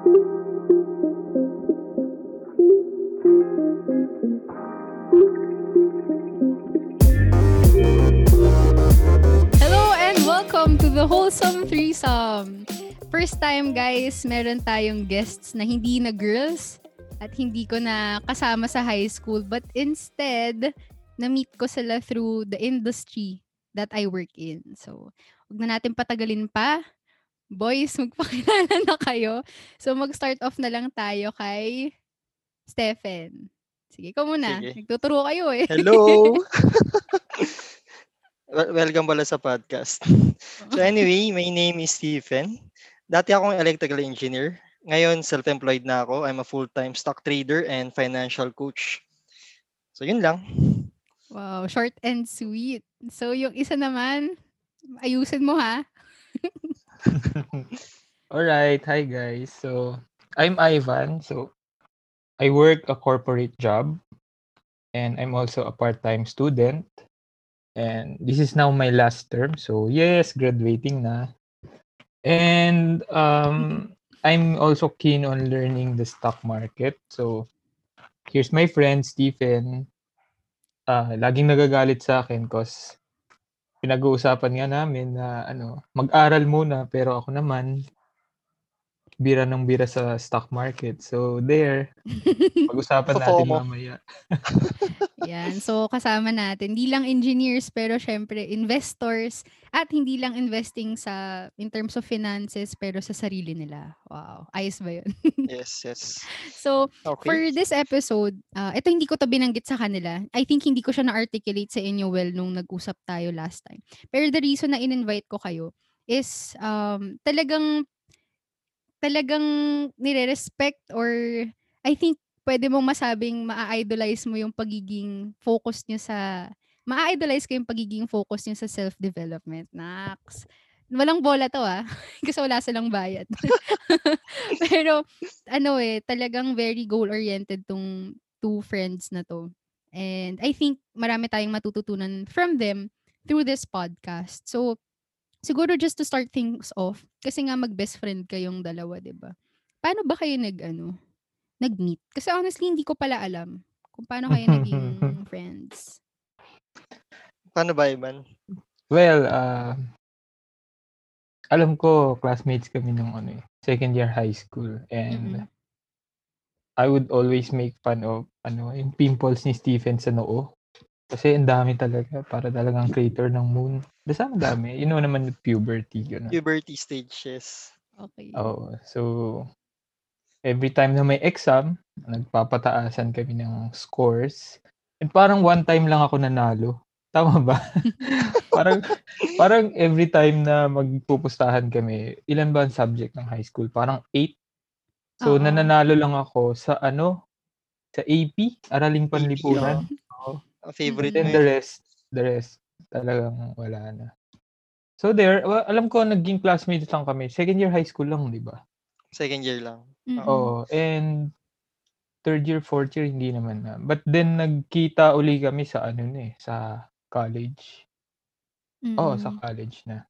Hello and welcome to the Wholesome Threesome. First time guys, meron tayong guests na hindi na girls at hindi ko na kasama sa high school but instead, na-meet ko sila through the industry that I work in. So, huwag na natin patagalin pa. Boys, magpakilala na kayo. So, mag-start off na lang tayo kay Stephen. Sige, ikaw muna. Sige. Nagtuturo kayo eh. Hello! Wel- Welcome pala sa podcast. So anyway, my name is Stephen. Dati akong electrical engineer. Ngayon, self-employed na ako. I'm a full-time stock trader and financial coach. So yun lang. Wow, short and sweet. So, yung isa naman, ayusin mo ha. Alright, hi guys. So, I'm Ivan. So, I work a corporate job and I'm also a part-time student. And this is now my last term. So, yes, graduating na. And um, I'm also keen on learning the stock market. So, here's my friend Stephen. Ah, laging nagagalit sa akin cause pinag-uusapan nga namin na ano, mag-aral muna pero ako naman bira ng bira sa stock market. So there, pag-usapan natin mamaya. Yan. So, kasama natin. Hindi lang engineers, pero syempre investors. At hindi lang investing sa, in terms of finances, pero sa sarili nila. Wow. Ayos ba yun? Yes, yes. so, for Okay. this episode, uh, ito hindi ko to binanggit sa kanila. I think hindi ko siya na-articulate sa inyo well nung nag-usap tayo last time. Pero the reason na in-invite ko kayo is um, talagang talagang nire-respect or I think pwede mong masabing maa-idolize mo yung pagiging focus niyo sa maa-idolize ko yung pagiging focus niyo sa self-development. Nax. Walang bola to ah. Kasi wala silang bayad. Pero ano eh, talagang very goal-oriented tong two friends na to. And I think marami tayong matututunan from them through this podcast. So, siguro just to start things off, kasi nga mag-best friend kayong dalawa, 'di ba? Paano ba kayo nag ano, nag-meet? Kasi honestly hindi ko pala alam kung paano kayo naging friends. Paano ba, Ivan? Well, ah, alam ko classmates kami nung ano eh, second year high school and Mm-mm. I would always make fun of ano, yung pimples ni Stephen sa noo. Kasi ang dami talaga, para talagang crater ng moon. Basta ang dami. You know naman yung puberty, gano'n. Puberty stages. Okay. Oo. So, every time na may exam, nagpapataasan kami ng scores. And parang one time lang ako nanalo. Tama ba? parang parang every time na magpupustahan kami, ilan ba ang subject ng high school? Parang 8. So, Oo. nananalo lang ako sa ano? Sa AP, Araling Panlipunan. Oo. Ang favorite Then mo the yun. rest, the rest, talagang wala na. So there, wa- alam ko naging classmates lang kami. Second year high school lang, di ba? Second year lang. Mm-mm. Oo. And third year, fourth year, hindi naman na. But then, nagkita uli kami sa ano na eh, sa college. Oo, sa college na.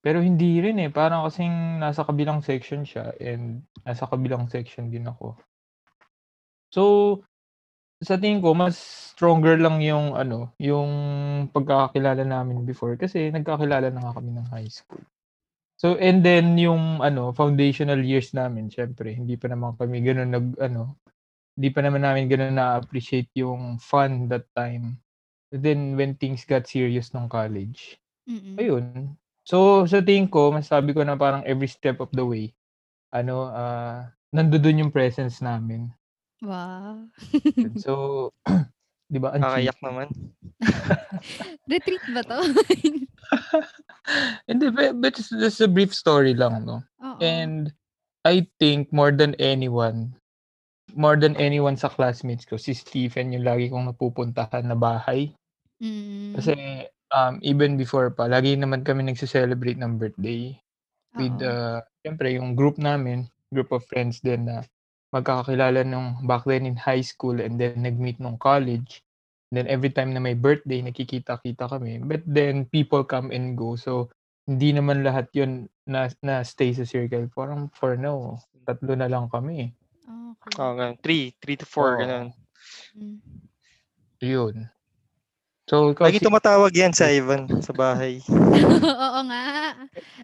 Pero hindi rin eh. Parang kasing nasa kabilang section siya and nasa kabilang section din ako. So, sa tingin ko, mas stronger lang yung ano, yung pagkakakilala namin before kasi nagkakilala na nga kami ng high school. So, and then yung ano, foundational years namin, syempre, hindi pa naman kami gano'n nag, ano, hindi pa naman namin gano'n na-appreciate yung fun that time. And then, when things got serious nung college, Mm-mm. ayun. So, sa tingin ko, masabi ko na parang every step of the way, ano, ah, nandoon yung presence namin. Wow. So, di ba, ang naman. Retreat ba to? Hindi, but, but it's just a brief story lang, no? Oo. And I think more than anyone, more than anyone sa classmates ko, si Stephen yung lagi kong napupuntahan na bahay. Mm. Kasi um, even before pa, lagi naman kami nagse-celebrate ng birthday with, uh, syempre, yung group namin, group of friends din na magkakakilala nung back then in high school and then nag-meet nung college. Then every time na may birthday, nakikita-kita kami. But then people come and go. So, hindi naman lahat yun na, na stay sa circle. Parang for now, tatlo na lang kami. Okay. Oo, ganun. 3, 3 to 4, Oo. ganun. Mm. Yun. So, ikaw Lagi si tumatawag yan sa Ivan sa bahay. Oo nga.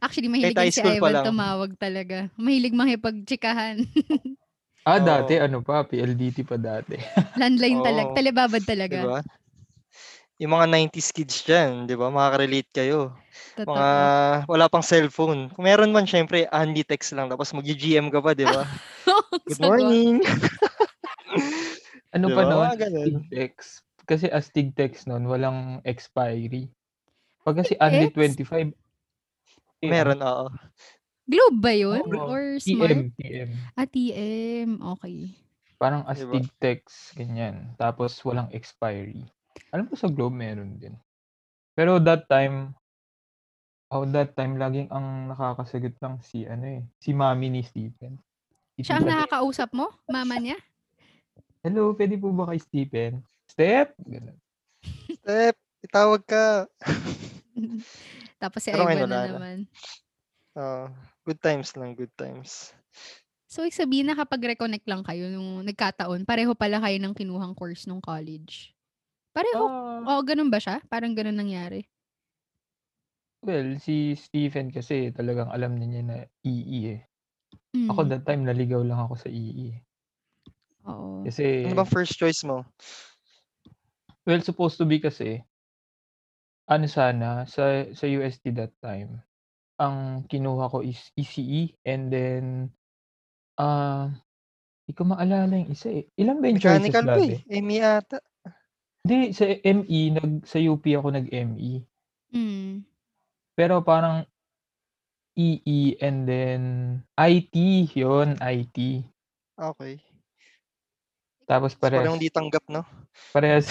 Actually, mahilig si Ivan tumawag talaga. Mahilig makipagtsikahan. Ah, Oo. dati ano pa, PLDT pa dati. Landline talaga. Talibabad talaga. Di ba? Yung mga 90s kids dyan, di ba? Makaka-relate kayo. Totoo. Mga wala pang cellphone. Kung meron man, syempre, only text lang. Tapos mag-GM ka pa, di ba? Good morning! Ano Di pa noon? Astig text. Kasi astig text noon, walang expiry. Pag kasi Text? 25, eh, Meron, oo. Globe ba yun? Oo. Or TM, smart? TM. Ah, TM. Okay. Parang Diba? astig text, ganyan. Tapos walang expiry. Alam ko sa Globe meron din. Pero that time, oh, that time, laging ang nakakasagot lang si, ano eh, si mami ni Stephen. Si Siya ang nakakausap mo? Mama niya? Hello, pwede po ba kay Stephen? Step! Ganun. Step, itawag ka. Tapos si Pero Ivan na naman. Oo. Good times lang, good times. So, ibig sabihin nakapag-reconnect lang kayo nung nagkataon. Pareho pala kayo ng kinuhang course nung college. Pareho? Ah, Oo, ganun ba siya? Parang ganun nangyari. well, si Stephen kasi talagang alam na niya na EE eh. Mm. Ako that time naligaw lang ako sa EE. eh. Oo. Kasi, Ano bang first choice mo? well, supposed to be kasi, ano sana, sa, sa UST that time, ang kinuha ko is ECE and then, ah, hindi ko maalala yung isa eh. Ilan ba yung choices Mechanical pa dati? eh. Emi ata. Hindi, sa ME, nag, sa UP ako nag-ME. Mm. Pero parang EE and then IT, yon IT. Okay. Tapos So, parang parehas, hindi tanggap, no? parehas,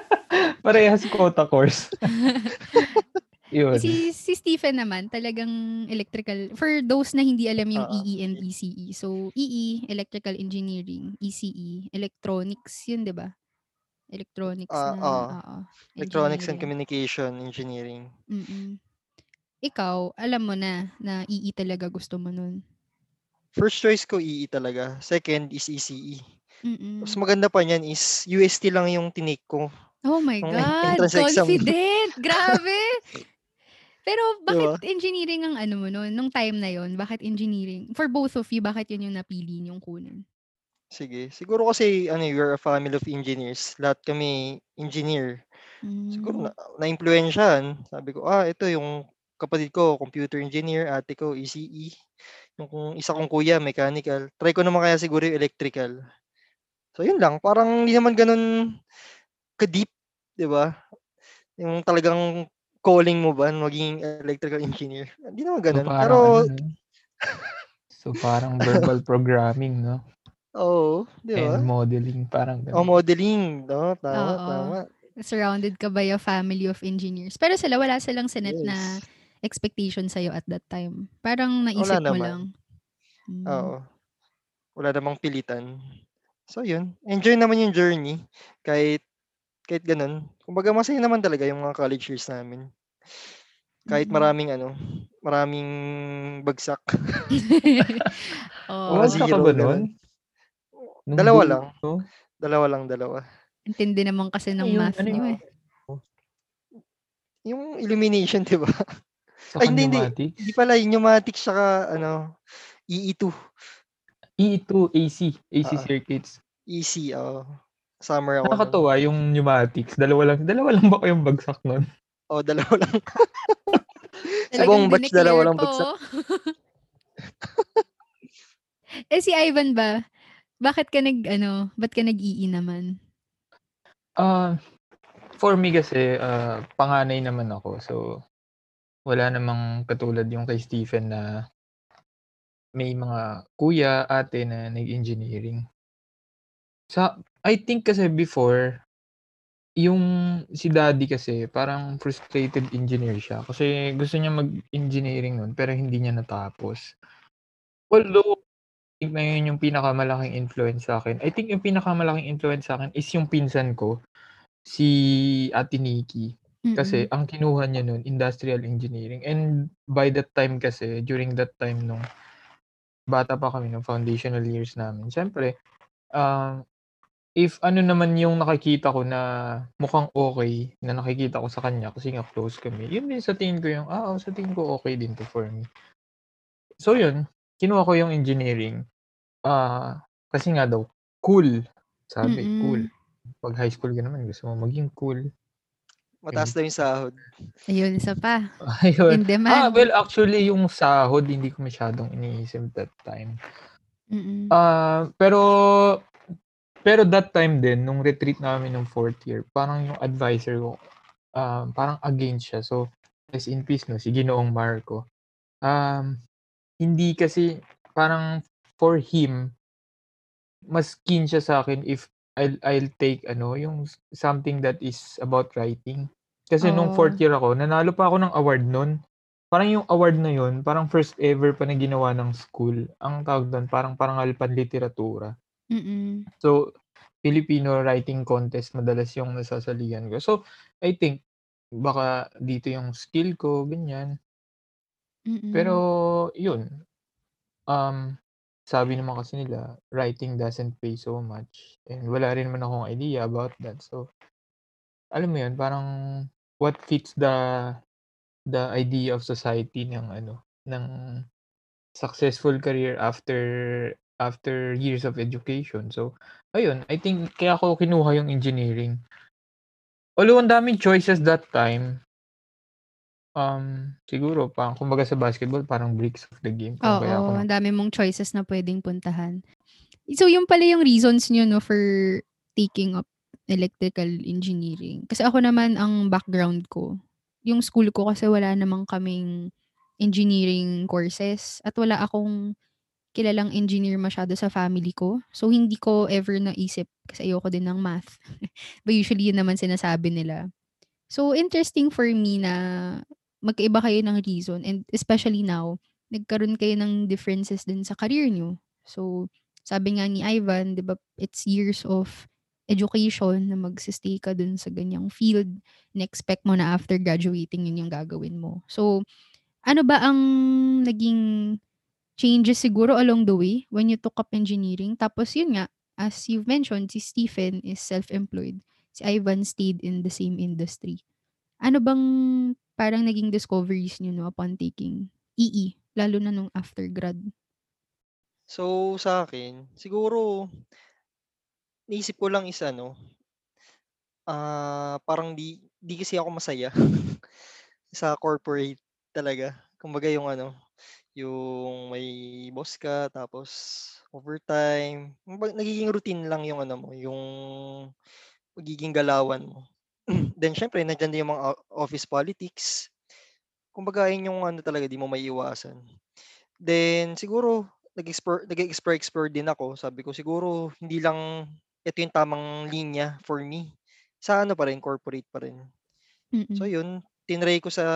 parehas quota course. Yun. Si, si Stephen naman, talagang electrical. For those na hindi alam yung Oo. EE and ECE. So, EE, Electrical Engineering. ECE, Electronics. Yun, di ba? Electronics Ah, na, oo. oo. Electronics and. Communication Engineering. Mm-mm. Ikaw, alam mo na, na EE talaga gusto mo nun. First choice ko EE talaga. Second is ECE. Mm-mm. Mas maganda pa niyan is UST lang yung tinake ko. Oh my Nung God! Confident! Grabe! Pero bakit Diba? engineering ang ano mo noon? Nung time na yon bakit engineering? For both of you, bakit yun yung napili yung kunin? Sige. Siguro kasi ano, we're a family of engineers. Lahat kami engineer. Siguro Mm. na, na-influensyahan. Sabi ko, ah, ito yung kapatid ko, computer engineer, ate ko, ECE. Yung kung isa kong kuya, mechanical. Try ko naman kaya siguro yung electrical. So, yun lang. Parang hindi naman ganun ka-deep, di ba? Yung talagang calling mo ba, maging electrical engineer. Hindi naman So ganun. parang Pero, ano, no? So parang verbal programming, no? oo, di ba? And modeling, parang O ganun. modeling, no? Tama, Oo. tama. Surrounded ka by a family of engineers. Pero sila, wala silang sinet na Yes. expectation sa'yo at that time. Parang naisip Wala mo naman. lang. Mm. Oo. Wala namang pilitan. So, yun. Enjoy naman yung journey. Kahit, kahit ganun. Kumbaga, masaya naman talaga yung mga college years namin. Kahit Mm-mm. maraming ano, maraming bagsak. Oo. Uwas ka zero, ba ganun. nun? Nung Dalawa lang. no? Dalawa lang, dalawa. Intindi naman kasi ng Yung math ano niyo yung- eh. Yung illumination, di ba? Ay, hindi, hindi. Hindi pala, yung pneumatics saka, ano, EE2. E2 AC, AC Ah. circuits. EC, oh. Summer ako. nun. Nakakatuwa yung pneumatics. Dalawa lang, dalawa lang ba kayong bagsak nun? Oh, dalawa lang. Buong batch, dalawa lang bagsak. eh si Ivan ba? Bakit ka nag, ano, ba't ka nag-ii naman? Ah, for me kasi, ah, panganay naman ako. So, wala namang katulad yung kay Stephen na may mga kuya, ate na nag-engineering. Sa, I think kasi before, yung si daddy kasi parang frustrated engineer siya. Kasi gusto niya mag-engineering nun pero hindi niya natapos. Although, I think na yun yung pinakamalaking influence sa akin. I think yung pinakamalaking influence sa akin is yung pinsan ko, si Ate Nikki. Kasi Mm-mm. ang kinuha niya nun, industrial engineering. And by that time kasi, during that time nung bata pa kami nung foundational years namin. Siyempre, ah, if ano naman yung nakikita ko na mukhang okey, na nakikita ko sa kanya kasi nga close kami, yun din sa tingin ko yung, ah, oh, sa tingin ko okey din 'to for me. So yun, kinuha ko yung engineering, ah, kasi nga daw cool, sabi cool. Mm. 'Pag high school ka naman gusto mo maging cool. Mataas daw yung sahod. Ayun, isa pa. Ayun. In Ah, demand. well actually yung sahod hindi ko masyadong iniisip that time. Mm. Ah, pero pero that time din nung retreat namin nung 4th year, parang yung adviser ko, um, parang against siya. So, rest in peace 'no, si Ginoong Marco. Um, hindi kasi parang for him mas keen siya sa'kin if I'll I'll take ano, yung something that is about writing. Kasi nung 4th Oh. year ako, nanalo pa ako ng award nun. Parang yung award na yun, parang first ever pa na ginawa ng school. Ang tawag dun, parang parangal panliteratura. Mm. So, Filipino writing contest madalas yung nasasalihan ko. So, I think baka dito yung skill ko, ganyan. Pero Mm. yun, um, sabi naman kasi nila, writing doesn't pay so much and wala rin naman akong idea about that. So, alam mo yun, parang what fits the the idea of society ng ano, ng successful career after after years of education. So, ayun, I think kaya ko kinuha yung engineering. Although ang daming choices that time. Um, siguro parang kumbaga sa basketball parang bricks of the game ako Oo, na ang dami mong choices na puwedeng puntahan. So, yun pala yung reasons niyo 'no, for taking up electrical engineering. Kasi ako naman ang background ko, yung school ko kasi wala naman kaming engineering courses at wala akong kilalang engineer masyado sa family ko. So, hindi ko ever naisip kasi ayoko din ng math. But usually yun naman sinasabi nila. So, interesting for me na magkaiba kayo ng reason and especially now, nagkaroon kayo ng differences din sa career niyo. So, sabi nga ni Ivan, 'di ba, it's years of education na magse-stay ka dun sa ganyang field. In-expect mo na after graduating yun yung gagawin mo. So, ano ba ang naging changes siguro along the way when you took up engineering? Tapos yun nga, as you've mentioned, si Stephen is self-employed. Si Ivan stayed in the same industry. Ano bang parang naging discoveries niyo 'no, upon taking EE, lalo na nung after grad? So, sa'kin, siguro naisip ko lang is ano ah, parang 'di 'di kasi ako masaya sa corporate talaga. Kumbaga yung ano, yung may boss ka tapos overtime, nagiging routine lang yung ano mo, yung magiging galawan mo. Then siyempre nandiyan din yung mga office politics. Kumbaga yun yung ano talaga, 'di mo maiiwasan. Then siguro nag-explore nag-e-explore-explore din ako. Sabi ko siguro hindi lang ito yung tamang linya for me. Sa ano pa rin, corporate pa rin. So Mm. yun, tinry ko sa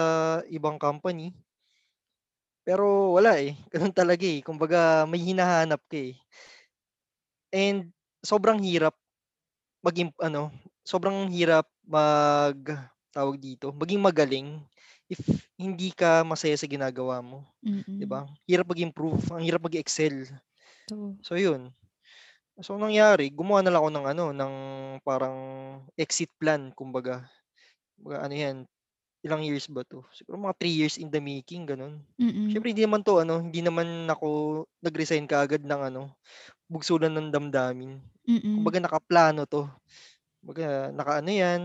ibang company. Pero wala, eh, ganun talaga, eh, kumbaga may hinahanap ka, eh. And sobrang hirap maging ano, sobrang hirap mag tawag dito, maging magaling if hindi ka masaya sa ginagawa mo, 'di Mm. ba? Hirap mag-improve, ang hirap mag-excel. Totoo. So yun. So ang nangyari, gumawa na lang ako ng ano, ng parang exit plan kumbaga. Kumbaga ano 'yan, ilang years ba 'to? Siguro mga 3 years in the making, gano'n. Mm. Siyempre hindi naman 'to ano, hindi naman ako nag-resign kaagad ng ano, bugsulan ng damdamin. Mm. Kumbaga nakaplano 'to. Kumbaga naka-ano 'yan,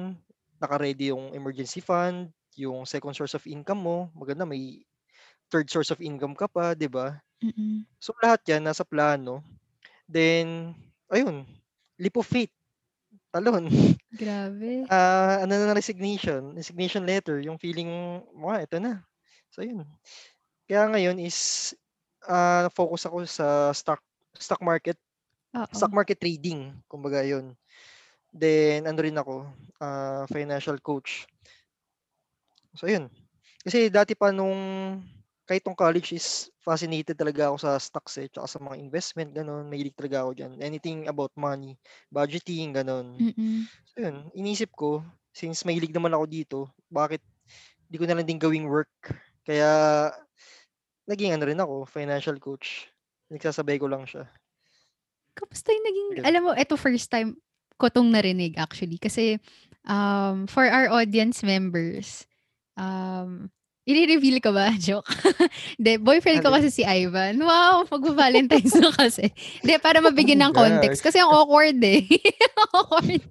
naka-ready yung emergency fund, yung second source of income mo, maganda may third source of income ka pa, 'di ba? So lahat 'yan nasa plano. Then ayun, leap of faith, talon. Grabe. Ah, ano na resignation, resignation letter, yung feeling mo, ah, eto na. So yun. Kaya ngayon is, ah, focus ako sa stock stock market, stock Oo. market trading, kumbaga yun. Then ano rin ako, ah, financial coach. So yun. Kasi dati pa nung kahit nung college is fascinated talaga ako sa stocks, eh, tsaka sa mga investment gano'n, mahilig talaga ako diyan. Anything about money, budgeting, gano'n. Mm. So yun, inisip ko, since mahilig naman ako dito, bakit di ko na lang din gawing work. Kaya naging ano rin ako, financial coach. Nagsasabay ko lang siya. Kamusta yung naging Ayun. alam mo eto first time ko 'tong narinig actually kasi, um, for our audience members, um, ire-reveal ko ba? Joke. Hindi, boyfriend ko Alin? kasi si Ivan. Wow, magva-Valentine's na kasi. Hindi, para mabigyan ng context kasi ang awkward, eh. Awkward.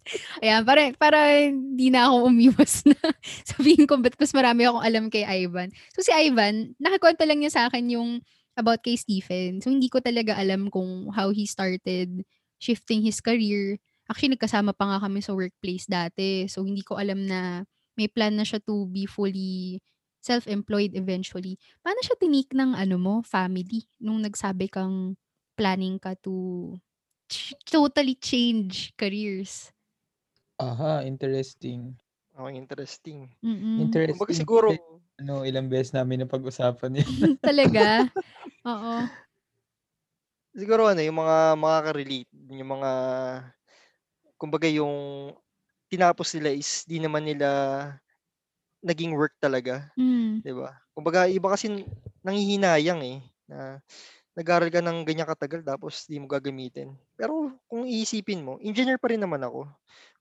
Ayan, para para hindi na ako umiwas na sabihin ko ba't mas marami akong alam kay Ivan. So, si Ivan, nakikwento lang niya sa'kin yung about kay Stephen. So, hindi ko talaga alam kung how he started shifting his career. Actually, nagkasama pa nga kami sa workplace dati. So, hindi ko alam na may plan na siya to be fully self-employed eventually. Paano siya tinake ng ano mo, family nung nagsabi kang planning ka to ch totally change careers? Aha, interesting. Oo, interesting. Mm. Kumbaga Interesting siguro kasi ano, ilang beses namin napag-usapan yan. Talaga? Oo. Siguro ano, yung mga makaka-relate, yung mga kumbaga yung tinapos nila is di naman nila naging work talaga, Hmm. 'di ba? Kumbaga iba kasi nanghihinayang, eh, na nag-aral ka ng ganyan katagal tapos di mo gagamitin. Pero kung iisipin mo, engineer pa rin naman ako.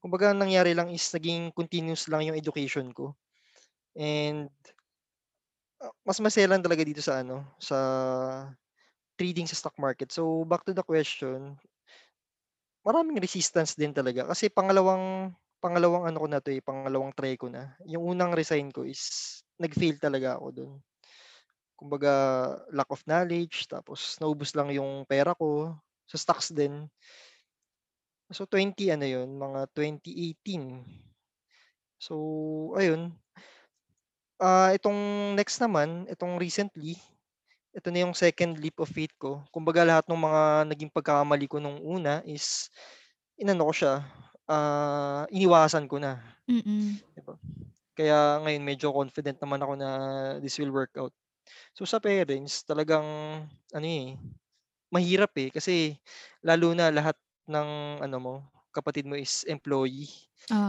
Kumbaga ang nangyari lang is naging continuous lang yung education ko. And ah, mas maselan talaga dito sa ano, sa trading sa stock market. So, back to the question maraming resistance din talaga kasi pangalawang pangalawang ano ko na 'to, eh, pangalawang try ko na. Yung unang resign ko is nag-fail talaga ako dun. Kumbaga lack of knowledge tapos naubos lang yung pera ko sa stocks din. So, 20 ano yun, mga 2018. So, ayun. Ah, itong next naman, itong recently, ito na yung second leap of faith ko. Kumbaga lahat nung mga naging pagkakamali ko nung una is inano ko siya, ah, iniwasan ko na, Mm. 'di ba? Kaya ngayon medyo confident naman ako na this will work out. So, sa parents talagang ano, eh, mahirap, eh, kasi lalo na lahat ng ano mo, kapatid mo is employee,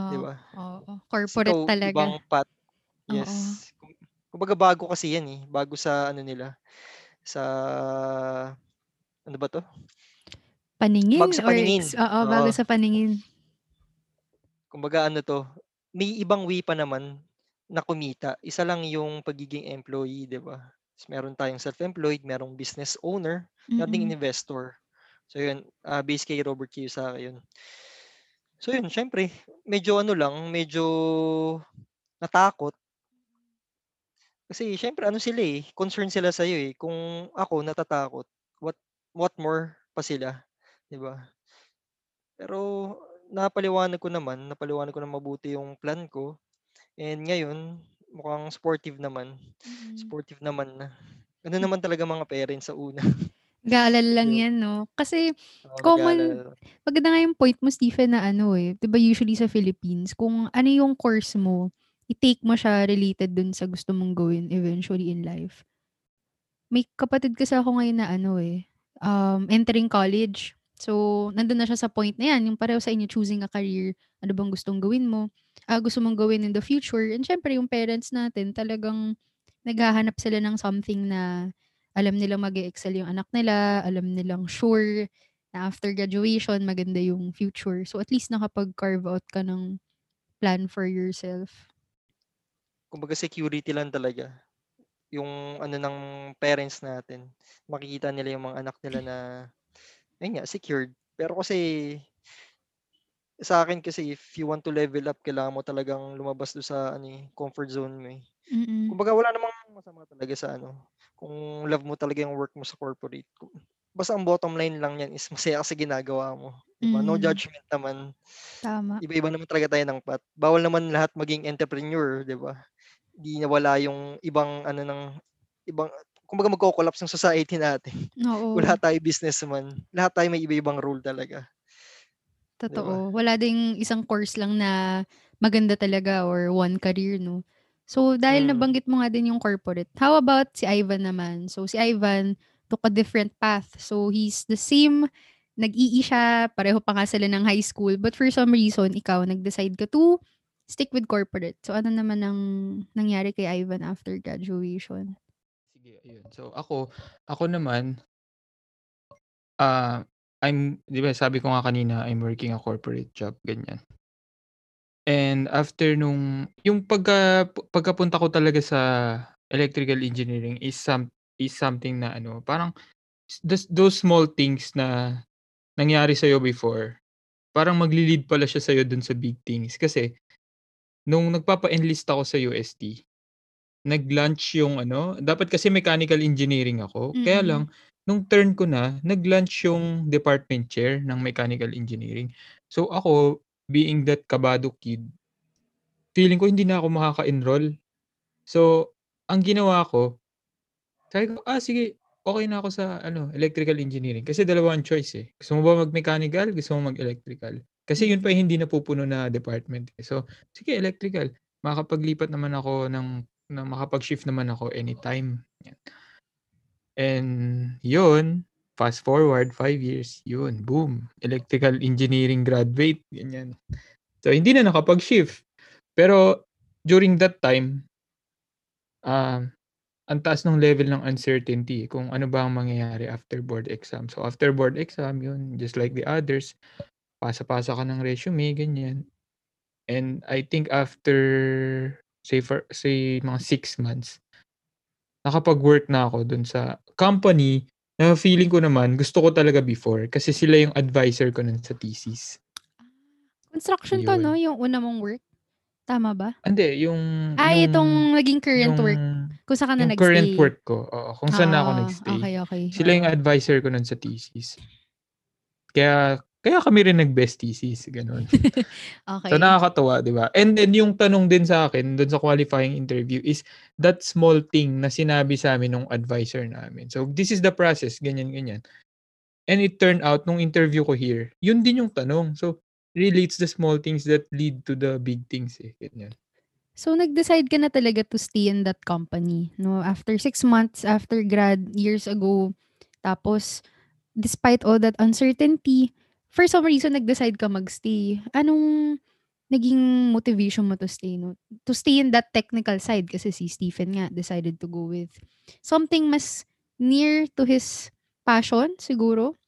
'di Oo, ba? oo. Corporate ikaw talaga. ibang. Yes. Oo. Kum kumbaga bago kasi yan, eh, bago sa ano nila, sa ano ba 'to? Paningin Bago sa or paningin, ex oo, bago oo. sa paningin. Kumbaga ano 'to, may ibang way pa naman na kumita. Isa lang yung pagiging employee, 'di ba? Ta's meron tayong self-employed, merong business owner, meron ding Mm. investor. So yun, ah, base kay Robert Kiyosaki yun. So yun, siyempre medyo ano lang, medyo natakot. Kasi siyempre ano sila, eh, concern sila sa'yo, eh. Kung ako natatakot, what what more pa sila, 'di ba? Pero napaliwanag ko naman, napaliwanag ko ng mabuti yung plan ko and ngayon mukhang sportive naman. Mm. Sportive naman na. Gano'n naman talaga mga parents sa una. Nag-aalala lang ba? yan 'no? Kasi Oo, common maganda nga yung point mo Stephen na ano, eh, 'di ba usually sa Philippines kung ano yung course mo, i-take mo siya related dun sa gusto mong gawin eventually in life. May kapatid kasi ako ngayon na ano, eh, um, entering college. So, nandun na siya sa point na yan, yung pareho sa inyo choosing a career, ano bang gustong gawin mo, ah, gusto mong gawin in the future and siyempre yung parents natin talagang naghahanap sila ng something na alam nilang mag-e-excel yung anak nila, alam nilang sure na after graduation maganda yung future. So, at least nakapag-carve out ka ng plan for yourself. Kumbaga security lang talaga, yung ano ng parents natin. Makikita nila yung mga anak nila na, ayun nga secured. Pero kasi sa akin kasi if you want to level up kailangan mo talagang lumabas dun sa ano, eh, comfort zone mo, eh. Mm. Kumbaga wala namang masama talaga sa ano, kung love mo talaga yung work mo sa corporate. Basta ang bottom line lang niyan is masaya ka sa ginagawa mo, 'di ba? No judgment naman. Tama. Iba-iba naman talaga tayo ng path. Bawal naman lahat maging entrepreneur, 'di ba? Di nawala yung ibang ano ng ibang kumbaga magko-collapse yung society natin. Oo. lahat tayo businessman, lahat tayo may iba-ibang role talaga. Totoo. Wala ding isang course lang na maganda talaga or one career 'no? So, dahil Mm. nabanggit mo nga din yung corporate, how about si Ivan naman? So, si Ivan took a different path. So, he's the same, nag-EE siya, pareho pa nga sila ng high school, but for some reason ikaw nag-decide ka to stick with corporate. So, ano naman ang nangyari kay Ivan after graduation? Ayun. So ako ako naman Ah, I'm 'di ba sabi ko nga kanina I'm working a corporate job, ganyan. And after nung yung pagka pagkapunta ko talaga sa electrical engineering is some is something na ano, parang those those small things na nangyari sa'yo before, parang magli-lead pala siya sa'yo dun sa big things. Kasi nung nagpapa-enlist ako sa UST, nag-lunch yung ano dapat kasi mechanical engineering ako, kaya Mm. lang nung turn ko na, nag-lunch yung department chair ng mechanical engineering. So ako, being that kabado kid, feeling ko hindi na ako makaka-enroll. So, ang ginawa ko, sabi ko, "Ah, sige okey na ako sa ano, electrical engineering." Kasi dalawa ang choice, eh. Gusto mo ba mag-mechanical, gusto mo mag-electrical? Kasi yun pa yung hindi napupuno na department, eh. So, sige electrical, makakapaglipat naman ako ng na makapag-shift naman ako anytime. And yun, fast forward 5 years, yun boom, electrical engineering graduate, ganyan. So, hindi na nakapag-shift. Pero during that time um, ang taas nung level ng uncertainty kung ano ba ang mangyayari after board exam. So, after board exam, yun, just like the others, pasa-pasa ka ng resume, ganyan. And I think after say for say mga 6 months, nakapag-work na ako dun sa company na feeling ko naman gusto ko talaga before kasi sila yung adviser ko nun sa thesis. Construction 'to 'no, Yun. yung una mong work? Tama ba? Hindi, yung Ah, yung itong naging current work, yung kung saan ka na yung current nag-stay? work ko, oo, kung saan na ako Ah, nag-stay. okey, okey, Sila yung oo. adviser ko nun sa thesis. Kaya kaya kami rin nag-best thesis, gano'n. So, Okey. nakakatuwa, 'di ba? And then yung tanong din sa'kin dun sa qualifying interview is that small thing na sinabi sa'min nung adviser namin. So, this is the process, ganyan, ganyan. And it turned out nung interview ko here, yun din yung tanong. So, really it's the small things that lead to the big things, eh, ganyan. So, nag-decide ka na talaga to stay in that company 'no, after 6 months after grad, years ago. Tapos despite all that uncertainty, for some reason nag-decide ka mag-stay. Anong naging motivation mo to stay 'no? To stay in that technical side kasi si Stephen nga decided to go with something mas near to his passion siguro?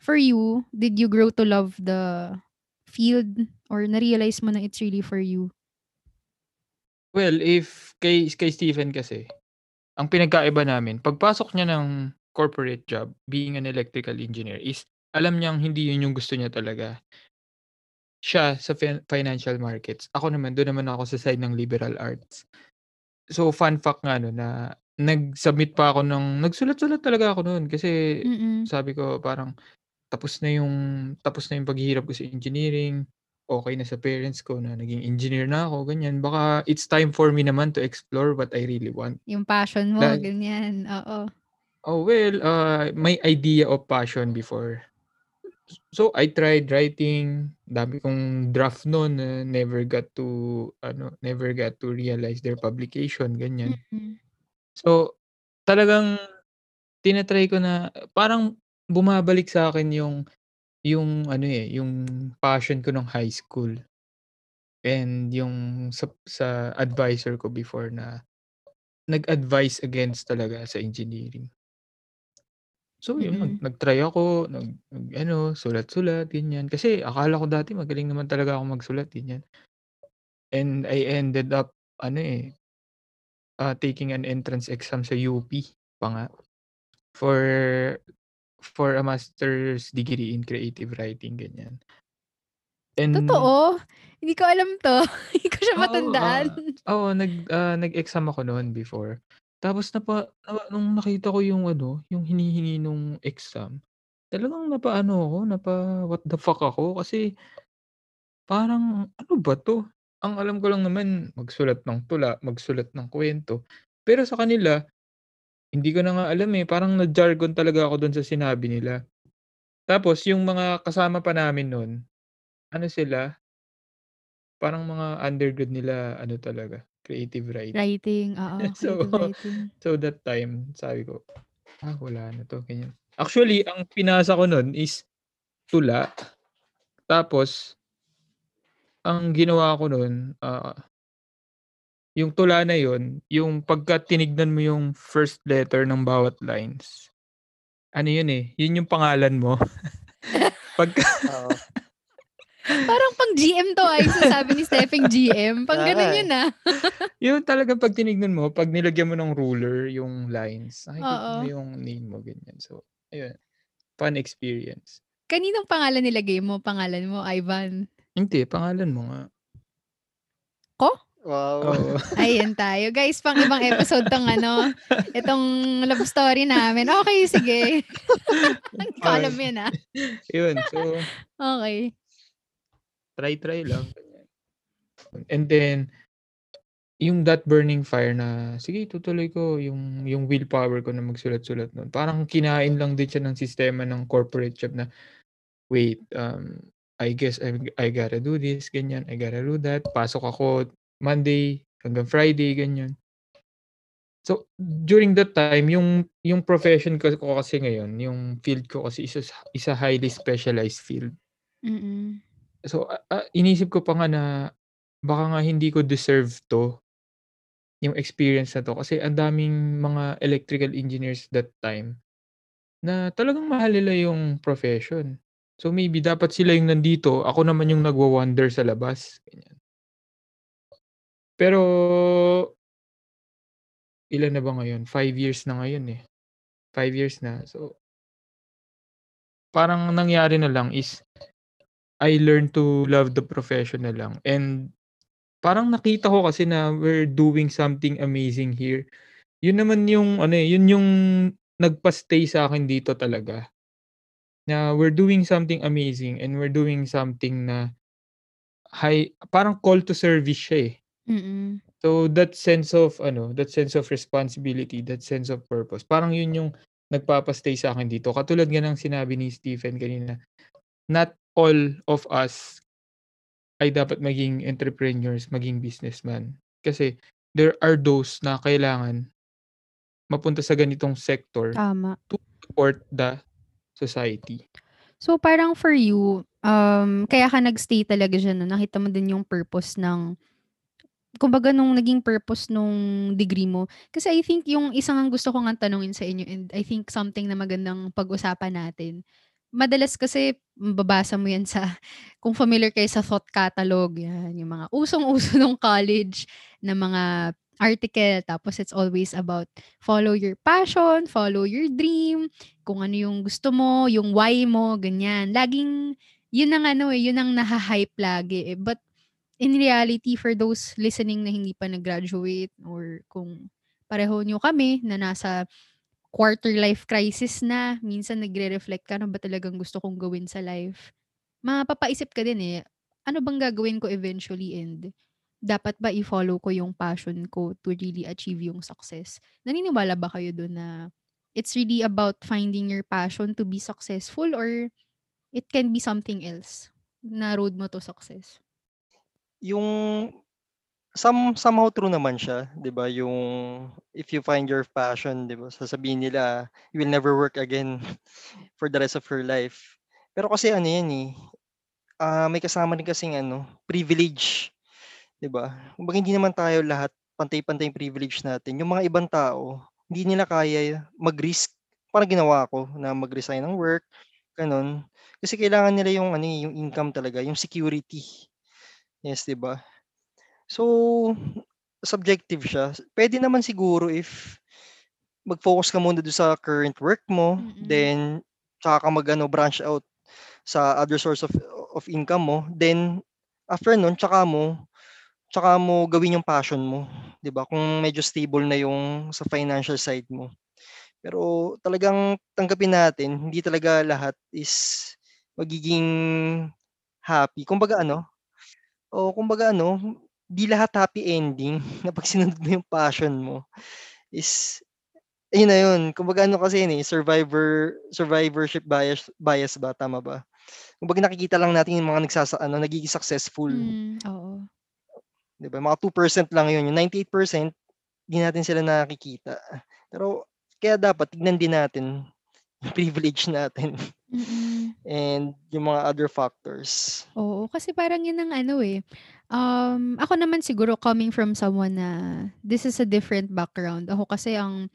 For you, did you grow to love the field or na-realize mo na it's really for you? Well, if kay kay Stephen kasi, ang pinagkaiba namin pagpasok niya ng corporate job, being an electrical engineer is alam niyang hindi yun yung gusto niya talaga. Siya sa fin financial markets, ako naman dun naman ako sa side ng liberal arts. So, fun fact nga nun na nag-submit pa ako ng nagsulat-sulat talaga ako nun kasi Mm. sabi ko parang tapos na yung tapos na yung paghihirap ko sa engineering, okey na sa parents ko na naging engineer na ako, ganyan. Baka it's time for me naman to explore what I really want. Yung passion mo, Dahil ganyan, oo. Oh, well, uh, may idea of passion before. So, I tried writing, dami kong draft nun na never got to ano, never got to realize their publication, ganyan. Mm. So, talagang tina-try ko na parang bumabalik sa'kin yung yung ano, eh, yung passion ko nung high school. And yung sa sa adviser ko before na nag-advise against talaga sa engineering. So, yun nag Mm. nag-try ako, nag nag-ano, sulat-sulat, ganyan. Kasi akala ko dati magaling naman talaga akong magsulat, ganyan. And I ended up ano, eh, ah, taking an entrance exam sa UP pa nga for for a master's degree in creative writing, ganyan. And Totoo? Hindi ko alam 'to. Hindi ko siya Oo, matandaan. ah, oo, nag ah, nag-exam ako noon before. Tapos napa na nung nakita ko yung ano, yung hinihingi nung exam, talagang napaano ako, napa-what the fuck ako kasi parang ano ba 'to? Ang alam ko lang naman magsulat ng tula, magsulat ng kuwento. Pero sa kanila, hindi ko na nga alam, eh, parang na-jargon talaga ako dun sa sinabi nila. Tapos yung mga kasama pa namin nun, ano sila parang mga undergrad nila ano talaga, creative writing. Writing, oo, So creative writing. so that time sabi ko, "Ah, wala na 'to," ganyan. Actually, ang pinasa ko nun is tula. Tapos ang ginawa ko nun, ah yung tula na yun, yung pagka tinignan mo yung first letter ng bawat lines ano yun eh, yun yung pangalan mo. Pagka. Parang pang GM to ay sabi ni Stephen GM. Pang ganun Ah, yun ah. yun talaga pag tinignan mo, pag nilagyan mo ng ruler yung lines, nakikita mo yung name mo, ganyan. So, ayun. Fun experience. Kaninong pangalan nilagay mo? Pangalan mo, Ivan? Hindi, pangalan mo nga. Wow. Oo. Ayan tayo. Guys, pang ibang episode tong ano, itong love story namin. Okay, sige. Hindi ko alam yan ah. yun. So, Okay. Try-try lang. ganyan. And then, yung that burning fire na, sige, tutuloy ko yung, yung willpower ko na magsulat-sulat nun. Parang kinain lang din siya ng sistema ng corporate job na, wait, um, I guess I, I gotta do this, ganyan, I gotta do that. Pasok ako Monday hanggang Friday, ganyan. So, during that time, yung, yung profession ko, ko kasi ngayon, yung field ko kasi isa, isa highly specialized field. Mm-mm. So, ah, inisip ko pa nga na baka nga hindi ko deserve 'to, yung experience na 'to. Kasi ang daming mga electrical engineers that time na talagang mahal nila yung profession. So, maybe dapat sila yung nandito, ako naman yung nagwa-wonder sa labas, ganyan. Pero ilan na ba ngayon? 5 years na ngayon, eh. 5 years na. So parang nangyari na lang is I learned to love the profession na lang and parang nakita ko kasi na we're doing something amazing here. Yun naman yung ano, eh, yun yung nagpa-stay sa akin dito talaga. Na we're doing something amazing and we're doing something na high parang call to service siya, eh. Mm. So that sense of ano, that sense of responsibility, that sense of purpose, parang yun yung nagpapa-stay sa akin dito. Katulad nga ng sinabi ni Stephen kanina, not all of us ay dapat maging entrepreneurs, maging businessman. Kasi there are those na kailangan mapunta sa ganitong sector Tama. to support the society. So parang for you, um, kaya ka nag-stay talaga diyan 'no, nakita mo din yung purpose ng kumbaga nung naging purpose nung degree mo. Kasi I think yung isa ngang gusto ko ngang tanungin sa inyo and I think something na magandang pag-usapan natin. Madalas kasi mababasa mo yan sa kung familiar kayo sa thought catalog, yan, yung mga usong-uso nung college na mga article tapos it's always about follow your passion, follow your dream, kung ano yung gusto mo, yung why mo, ganyan. Laging yun ang ano eh, yun ang naha-hype lagi eh. But in reality for those listening na hindi pa nag-graduate or kung pareho nyo kami na nasa quarter life crisis na, minsan nagre-reflect ka, ano ba talagang gusto kong gawin sa life? Mapapaisip ka din eh, ano bang gagawin ko eventually and dapat ba i-follow ko yung passion ko to really achieve yung success? Naniniwala ba kayo doon na it's really about finding your passion to be successful or it can be something else na road mo to success? Yung some somehow true naman siya, 'di ba? Yung if you find your passion, 'di ba? Sasabihin nila, you will never work again for the rest of your life. Pero kasi ano 'yan eh, ah, may kasama din kasing ano, privilege, 'di ba? Kumbaga hindi naman tayo lahat pantay-pantay yung privilege natin. Yung mga ibang tao, hindi nila kaya mag-risk. Parang ginawa ko na mag-resign ng work, gano'n. Kasi kailangan nila yung ano eh, yung income talaga, yung security. Yes, 'di ba? So, subjective siya. Puwede naman siguro if mag-focus ka muna dun sa current work mo, Mm. then tsaka ka mag-ano, branch out sa other source of of income mo. Then after nun, tsaka mo tsaka mo gawin yung passion mo, 'di ba? Kung medyo stable na yung sa financial side mo. Pero talagang tanggapin natin, hindi talaga lahat is magiging happy. Kumbaga ano oo, kumbaga ano, di lahat happy ending na 'pag sinunod mo yung passion mo is ayun na yun. Kumbaga ano kasi yun eh, survivor survivorship bias bias ba, tama ba? Kumbaga nakikita lang natin yung mga nagsasa ano, nagiging successful, Hmm, oo. 'di ba? Mga 2% lang yun, yung 98% di natin sila nakikita. Pero kaya dapat tignan din natin yung privilege natin Mm. and yung mga other factors. Oo, kasi parang yun ang ano eh, um, ako naman siguro coming from someone na this is a different background. Ako kasi ang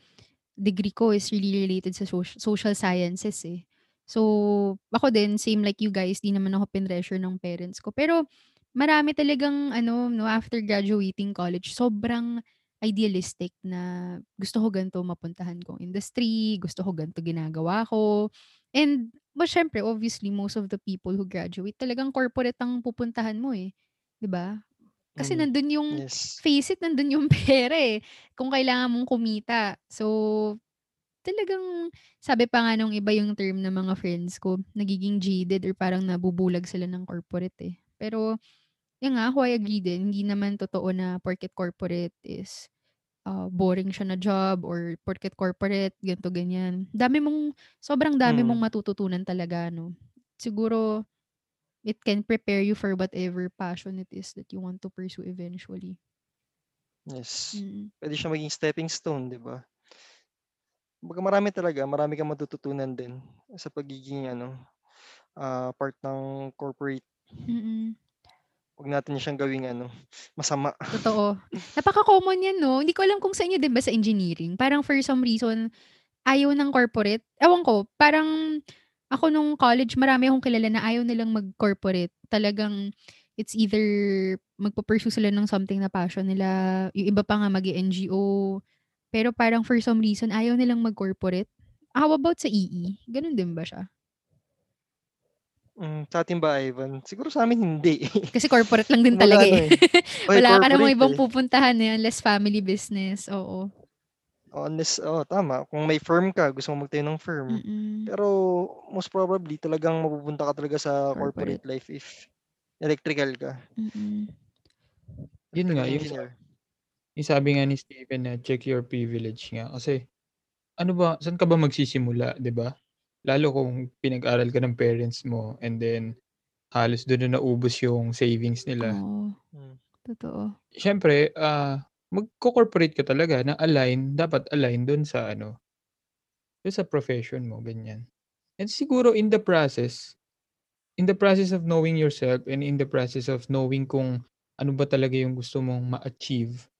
degree ko is really related sa soc- social sciences eh. So, ako din, same like you guys, di naman ako pinressure ng parents ko. Pero, marami talagang, ano, no, after graduating college, sobrang idealistic na gusto ko ganito mapuntahan kong industry, gusto ko ganito ginagawa ko. And, but syempre, obviously, most of the people who graduate, talagang corporate ang pupuntahan mo eh. 'Di ba? Kasi Mm. nandun yung, Yes. face it, nandun yung pera eh. Kung kailangan mong kumita. So, talagang, sabi pa nga nung iba yung term ng mga friends ko, nagiging jaded or parang nabubulag sila ng corporate eh. Pero, yun nga, ako I agree din, hindi naman totoo na porket corporate is ah, boring siya na job or porket corporate, ganito, ganyan. Dami mong, sobrang dami mong Mm. matututunan talaga, no? Siguro, it can prepare you for whatever passion it is that you want to pursue eventually. Yes. Mm. Pwede siya maging stepping stone, 'di ba? Kumbaga marami talaga, marami kang matututunan din sa pagiging ano, ah, part ng corporate. Mm. 'Wag natin siyang gawing ano, masama. Totoo. Napaka-common yan 'no? Hindi ko alam kung sa inyo din ba sa engineering, parang for some reason, ayaw ng corporate. Ewan ko, parang ako nung college marami akong kilala na ayaw nilang mag-corporate. Talagang it's either magpu-pursue sila ng something na passion nila, yung iba pa nga mag-e-NGO. Pero parang for some reason ayaw nilang mag-corporate. How about sa EE? Ganun din ba siya? Hmm, sa'tin ba, Ivan? Siguro sa'min hindi. Kasi corporate lang din talaga ano eh. eh, oy, Wala ka namang ibang eh. pupuntahan eh, unless family business, oo. Unless oo, tama. Kung may firm ka, gusto mo magtayo ng firm. Mm. Pero most probably talagang mapupunta ka talaga sa corporate Corporate. life if electrical ka. Mm. Yun nga, yung, yung sabi nga ni Steven na check your privilege nga. Kasi, ano ba, saan ka ba magsisimula, di ba? Lalo kung pinag-aral ka ng parents mo and then halos doon na naubos yung savings nila. Oo. Hmm. Totoo. Siyempre, ah, magko-corporate ka talaga na align, dapat align doon sa ano, doon sa profession mo, ganyan. And siguro in the process, in the process of knowing yourself and in the process of knowing kung ano ba talaga yung gusto mong ma-achieve,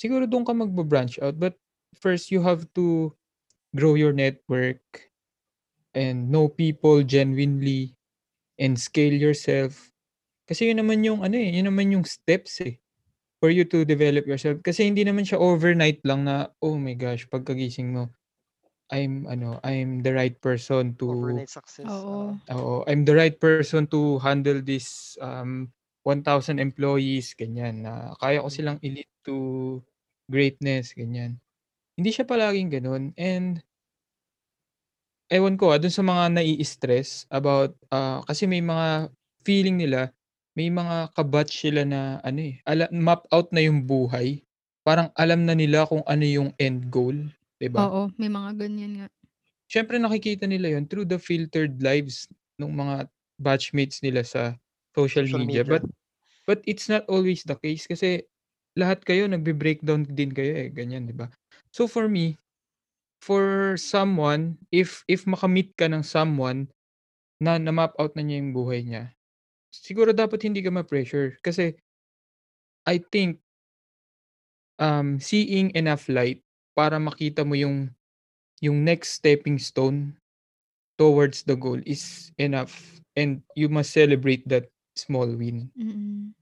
siguro doon ka magba-branch out. But first, you have to grow your network and know people genuinely and scale yourself. Kasi yun naman yung ano eh, yun naman yung steps eh for you to develop yourself. Kasi hindi naman siya overnight lang na, oh my gosh, pagkagising mo, I'm ano, I'm the right person to Overnight success. Oo. oo. Oo, I'm the right person to handle this um 1,000 employees, ganyan, na kaya ko Mm. silang i-lead to greatness, ganyan. Hindi siya palaging gano'n and ewan ko, ah, dun sa mga nai-stress about, ah, kasi may mga feeling nila, may mga ka-batch sila na ano eh, ala map out na yung buhay. Parang alam na nila kung ano yung end goal, 'di ba? Oo, may mga ganyan nga. Siyempre nakikita nila yun through the filtered lives nung mga batchmates nila sa social, Social media. media. But but it's not always the case kasi lahat kayo nagbe-breakdown din kayo eh, ganyan, 'di ba? So for me, for someone, if if makamit ka ng someone na na-map out na niya yung buhay niya, siguro dapat hindi ka ma-pressure kasi I think um, seeing enough light para makita mo yung yung next stepping stone towards the goal is enough and you must celebrate that small win. Mm.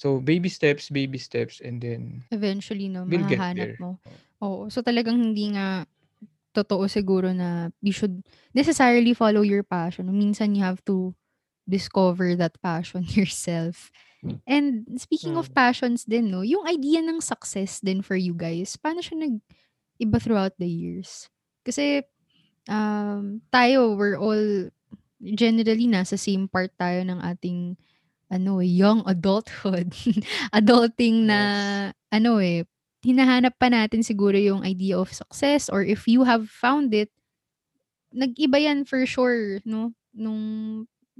So baby steps, baby steps and then Eventually 'no, we'll mahahanap mo. Oo, so talagang hindi nga totoo siguro na you should necessarily follow your passion. Minsan you have to discover that passion yourself. And speaking of Hmm. passions din 'no, yung idea ng success din for you guys, paano siya nag-iba throughout the years? Kasi, um, tayo we're all generally nasa same part tayo ng ating ano eh, young adulthood. Adulting na Yes. ano eh, hinahanap pa natin siguro yung idea of success or if you have found it, nag-iba yan for sure 'no, nung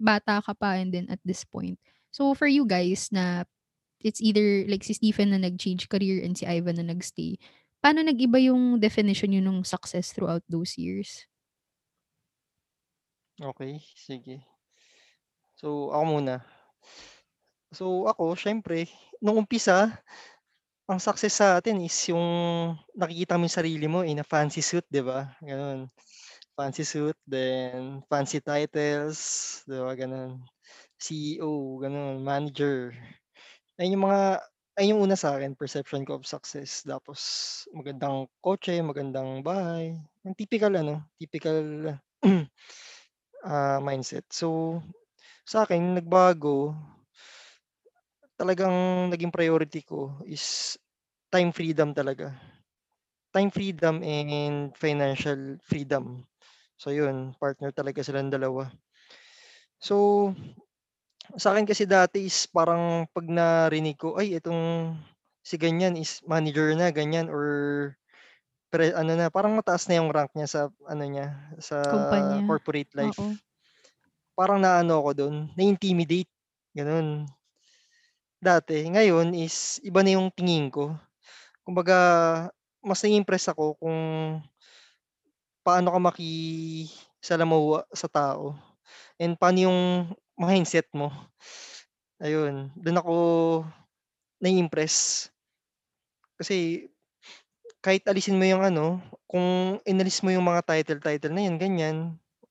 bata ka pa and then at this point. So for you guys na it's either like si Stephen na nag-change career and si Ivan na nag-stay, paano nag-iba yung definition niyo nung success throughout those years? Okey, sige. So, ako muna. So, ako siyempre nung umpisa, ang success sa atin is yung nakikita mo yung sarili mo in a fancy suit, 'di ba? Gano'n. Fancy suit, then fancy titles, 'di ba, gano'n. CEO, gano'n, manager. Ayun yung mga ayun yung una sa'kin, perception ko of success. Tapos magandang kotse, magandang bahay, yung typical ano, typical, ah, mindset. So, sa'kin nagbago talagang naging priority ko is time freedom talaga. Time freedom and financial freedom. So yun, partner talaga silang dalawa. So, sa'kin kasi dati is parang 'pag narinig ko, ay itong si ganyan is manager na, ganyan or pre ano na, parang mataas na yung rank niya sa ano niya, sa Kumpanya. corporate life. Oo. Parang naano ako dun, na-intimidate, gano'n. Dati, ngayon is iba na yung tingin ko. Kumbaga mas nai-impress ako kung paano ka makisalamuha sa tao and paano yung mindset mo. Ayun, dun ako nai-impress. Kasi kahit alisin mo yung ano, kung inalis mo yung mga title-title na yun, ganyan,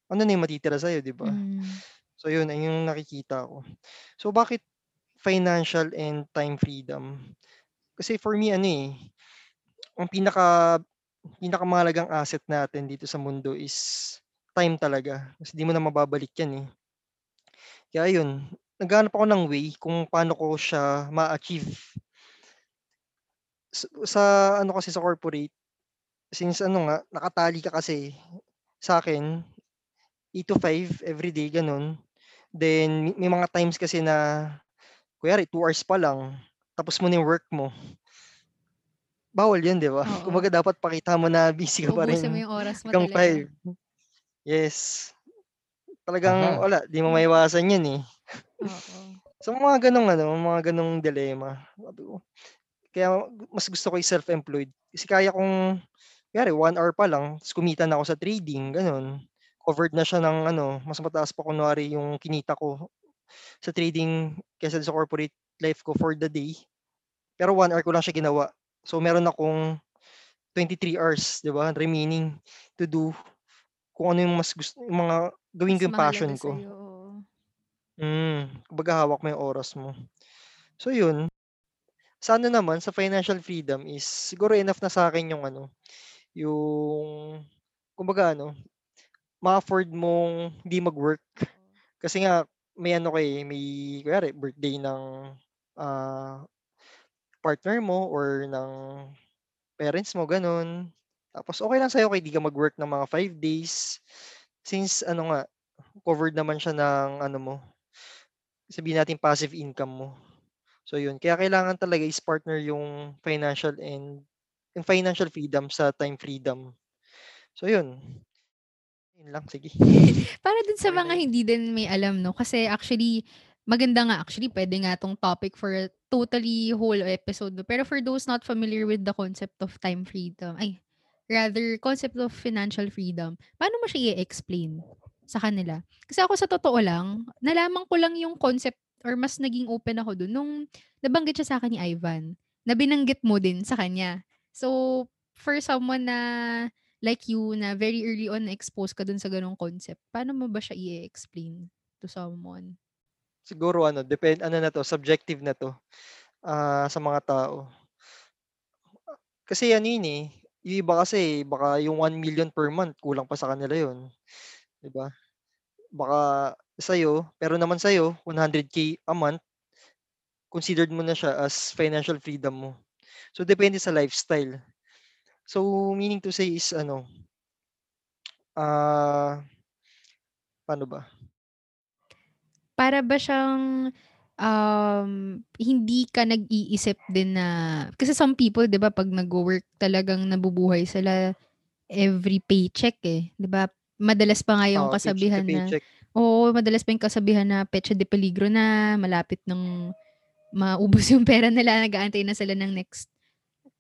ano na yung matitira sa'yo, 'di ba? Hmm. So yun, ayun yung nakikita ko. So bakit financial and time freedom? Kasi for me ano, eh, ang pinaka pinakamahalagang asset natin dito sa mundo is time talaga. Kasi di mo na mababalik yan, eh. Kaya yun, naghahanap ako ng way kung paano ko siya ma-achieve. Sa sa ano kasi sa corporate, since ano nga, nakatali ka kasi sa'kin 8 to 5 everyday, gano'n. Then may mga times kasi na kunyari 2 hours pa lang, tapos mo na yung work mo. Bawal yun, 'di ba? Oo. Kumbaga dapat pakita mo na busy ka pa Ubusin mo rin yung oras mo hanggang talaga. 5. Yes. Talagang Aha. wala, di mo maiwasan yun, eh. Oo. So mga gano'ng ano, mga gano'ng dilemma. Sabi ko, kaya mas gusto ko yung self-employed. Kasi kaya kong kunyari 1 hour pa lang ta's kumita na ako sa trading, gano'n. Covered na siya ng ano, mas mataas pa kunwari yung kinita ko sa trading kaysa sa corporate life ko for the day. Pero 1 hour ko lang siya ginawa. So meron akong 23 hours, 'di ba, remaining to do kung ano yung mas gus yung mga gawin ko Mas yung mahalaga passion ko. sa'yo. Hmm, kumbaga hawak mo yung oras mo. So yun. Sa ano naman, sa financial freedom is siguro enough na sa'kin yung ano, yung kumbaga ano, ma-afford mong hindi mag-work. Kasi nga may ano ka, eh, may kunyari birthday ng, ah, partner mo or ng parents mo, gano'n. Tapos okey lang sa'yo kahit di ka mag-work ng mga 5 days. Since ano nga, covered naman siya ng ano mo, sabihin nating passive income mo. So yun, kaya kailangan talaga is partner yung financial and yung financial freedom sa time freedom. So yun. Yun lang, sige. Para dun sa mga hindi din may alam 'no, kasi actually maganda nga actually puwede nga 'tong topic for a totally whole episode. Pero for those not familiar with the concept of time freedom ay, rather concept of financial freedom, paano mo siya i-explain sa kanila? Kasi ako sa totoo lang, nalaman ko lang yung concept or mas naging open ako dun nung nabanggit siya sa'kin ni Ivan, na binanggit mo din sa kanya. So, for someone na like you na very early on na-expose ka dun sa gano'ng concept, paano mo ba siya i-explain to someone? Siguro ano, depend ano na 'to, subjective na 'to, ah, sa mga tao. Kasi ano yun, eh, yung iba kasi baka yung 1,000,000 per month kulang pa sa kanila yun, 'di ba? Baka sa'yo meron naman sa'yo 100K a month considered mo na siya as financial freedom mo. So depende sa lifestyle. So meaning to say is ano ah paano ba? Para ba siyang, um, hindi ka nag-iisip din na kasi some people 'di ba 'pag nagwo-work talagang nabubuhay sila every paycheck, eh, 'di ba? Madalas pa nga yung to kasabihan na oo, madalas pa yung kasabihan na petsa de peligro na, malapit ng maubos yung pera nila, nag-aantay na sila ng next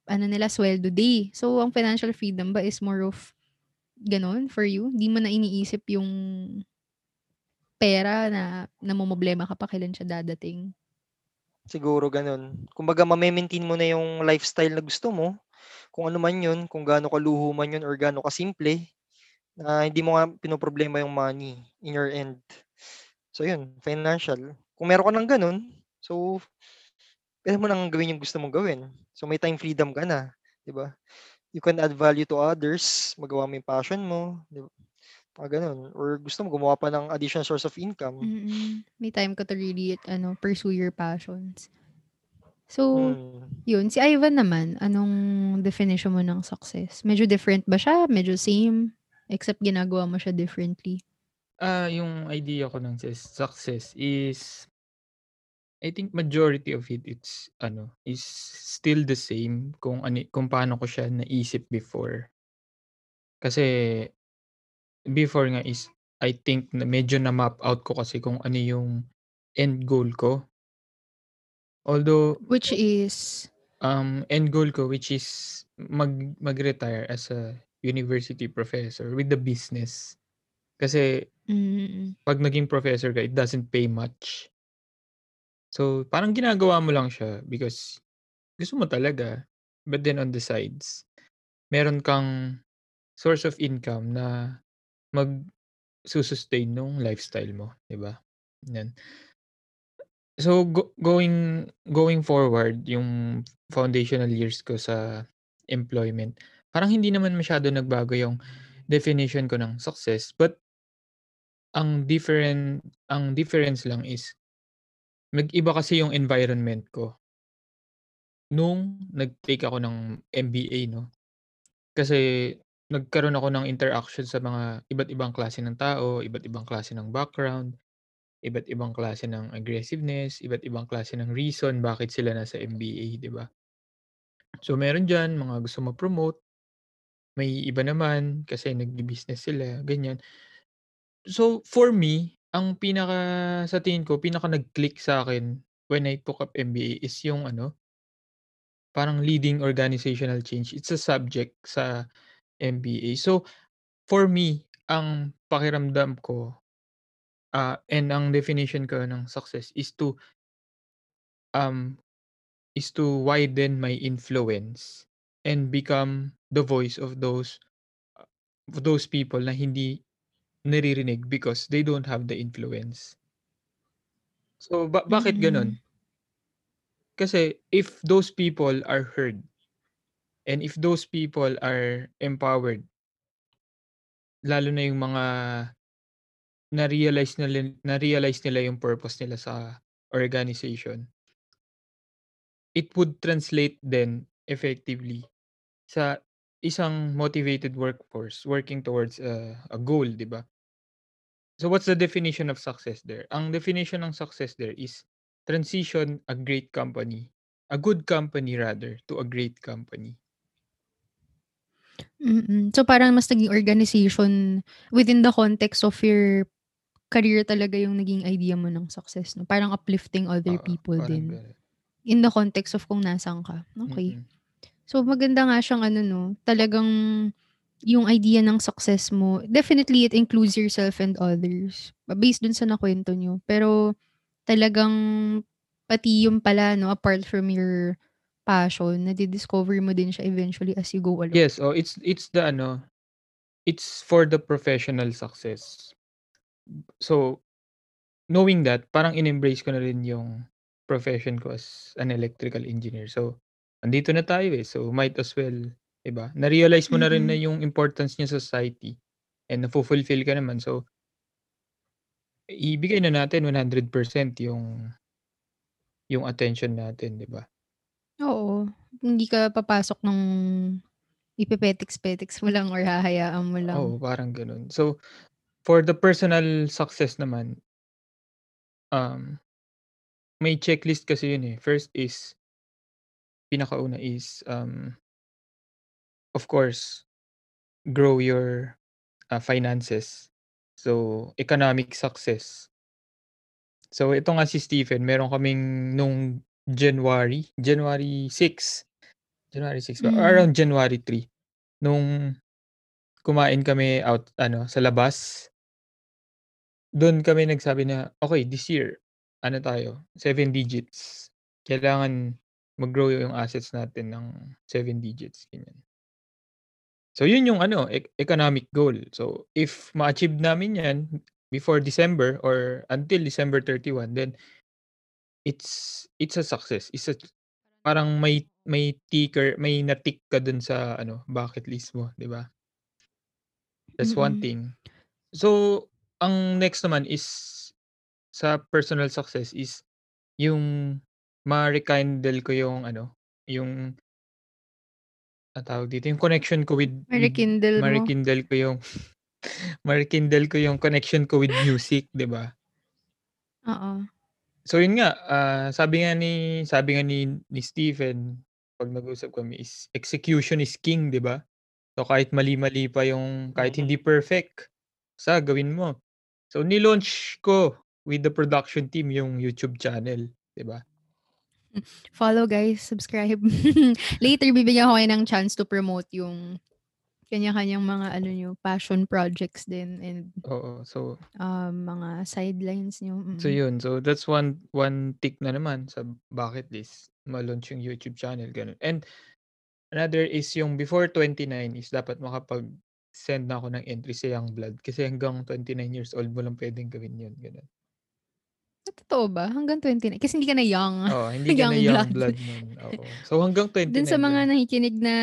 ano nila, sweldo day. So ang financial freedom ba is more of gano'n for you? Di mo na iniisip yung pera na namomroblema ka pa kailan siya dadating? Siguro gano'n. Kumbaga mame-maintain mo na yung lifestyle na gusto mo, kung ano man 'yun, kung gaano kaluho man 'yun or gaano kasimple, na hindi mo nga pinoproblema yung money in your end. So 'yun, financial. Kung meron ka ng gano'n, so puwede mo ng gawin yung gusto mong gawin. So may time freedom ka na, 'di ba? You can add value to others, magawa mo yung passion mo, 'di ba? Mga gano'n or gusto mo gumawa pa ng additional source of income. Mm, may time ka to really ano, pursue your passions. So, Hmm. yun. Si Ivan naman, anong definition mo ng success? Medyo different ba siya? Medyo same? Except ginagawa mo siya differently? Ah, yung idea ko ng success is I think majority of it, it's ano, is still the same kung ani kung paano ko siya naisip before. Kasi before nga is I think na medyo na-map out ko kasi kung ano yung end goal ko. Although Which is? um, end goal ko which is mag mag-retire as a university professor with the business. Kasi Mm. 'pag naging professor ka, it doesn't pay much. So, parang ginagawa mo lang siya because gusto mo talaga. But then on the sides, meron kang source of income na magsu-sustain nung lifestyle mo, 'di ba? 'Yan. So, go going going forward, yung foundational years ko sa employment, parang hindi naman masyado nagbago yung definition ko ng success. But ang different ang difference lang is nag-iba kasi yung environment ko. Nung nag-take ako ng MBA 'no. Kasi nagkaroon ako ng interaction sa mga iba't ibang klase ng tao, iba't ibang klase ng background, iba't ibang klase ng aggressiveness, iba't ibang klase ng reason bakit sila nasa MBA, 'di ba? So, meron diyan mga gusto ma-promote, may iba naman kasi nagbi-business sila, ganyan. So, for me, ang pinaka sa tingin ko, pinaka nag-click sa'kin when I took up MBA is yung ano parang leading organizational change. It's a subject sa MBA. So, for me, ang pakiramdam ko, ah, and ang definition ko ng success is to um, is to widen my influence and become the voice of those of those people na hindi naririnig because they don't have the influence. So, ba bakit Mm. gano'n? Kasi if those people are heard and if those people are empowered lalo na yung mga na-realize nila na-realize nila yung purpose nila sa organization it would translate then effectively sa isang motivated workforce working towards a a goal, 'di ba? So, what's the definition of success there? Ang definition ng success there is transition a great company, a good company rather, to a great company. Mm. So, parang mas naging organization within the context of your career talaga yung naging idea mo ng success 'no? Parang uplifting other Oo, people din. gano'n. In the context of kung nasaan ka, okey. Mm. So, maganda nga siyang ano 'no, talagang yung idea ng success mo, definitely it includes yourself and others, based dun sa nakuwento niyo. Pero talagang pati yun pala 'no, apart from your passion, nadi-discover mo din siya eventually as you go along. Yes, oh, it's it's the ano, it's for the professional success. So, knowing that, parang in-embrace ko na rin yung profession ko as an electrical engineer. So, nandito na tayo, eh, so might as well, 'di ba? Na-realize mo na rin na yung importance niya sa society and nafo-fulfill ka naman. So ibigay na natin 100% yung yung attention natin, 'di ba? Oo, hindi ka papasok ng ipepetiks-petiks mo lang or hahayaan mo lang. Oo, parang gano'n. So, for the personal success naman um, may checklist kasi yun, eh. First is pinakauna is, um of course, grow your, ah, finances. So, economic success. So, ito nga si Stephen meron kaming nung January, January 6, January 6 ba Hmm. around January 3 nung kumain kami out ano, sa labas. Dun kami nagsabi na, "Okey, this year ano tayo, 7 digits." kailangan mag-grow yung assets natin ng 7 digits, ganyan. So, yun yung ano, e economic goal. So, if ma-achieve namin yan before December or until December 31, then it's it's a success. It's a parang may may ticker, may na-tick ka dun sa ano, bucket list mo, 'di ba? That's one Mm. thing. So, ang next naman is sa personal success is yung ma-rekindle ko yung ano, yung anong tawag dito, yung connection ko with with Ma-rekindle mo. ma-rekindle ko yung ma-rekindle ko yung connection ko with music, 'di ba? Oo. So, yun nga, ah, sabi nga ni sabi nga ni ni Stephen 'pag nag-usap kami is execution is king, 'di ba? So, kahit mali-mali pa yung kahit Mm. hindi perfect, basta gawin mo. So, ni-launch ko with the production team yung YouTube channel, 'di ba? Follow guys, subscribe. Later bibigyan ko kayo ng chance to promote yung kanya-kanyang mga ano niyo, passion projects din and Oo. So um, mga sidelines niyo. So, Mm. yun. So, that's one one tick na naman sa bucket list, ma-launch yung YouTube channel, gano'n. And another is yung before 29 is dapat makapag-send na ako ng entry sa Youngblood kasi hanggang 29 years old mo lang puwedeng gawin yun, gano'n. Totoo ba? Hanggang 29? Kasi hindi ka na young. Oo, hindi ka na Youngblood. Youngblood nun, oo. So, hanggang 29 Dun sa mga nakikinig na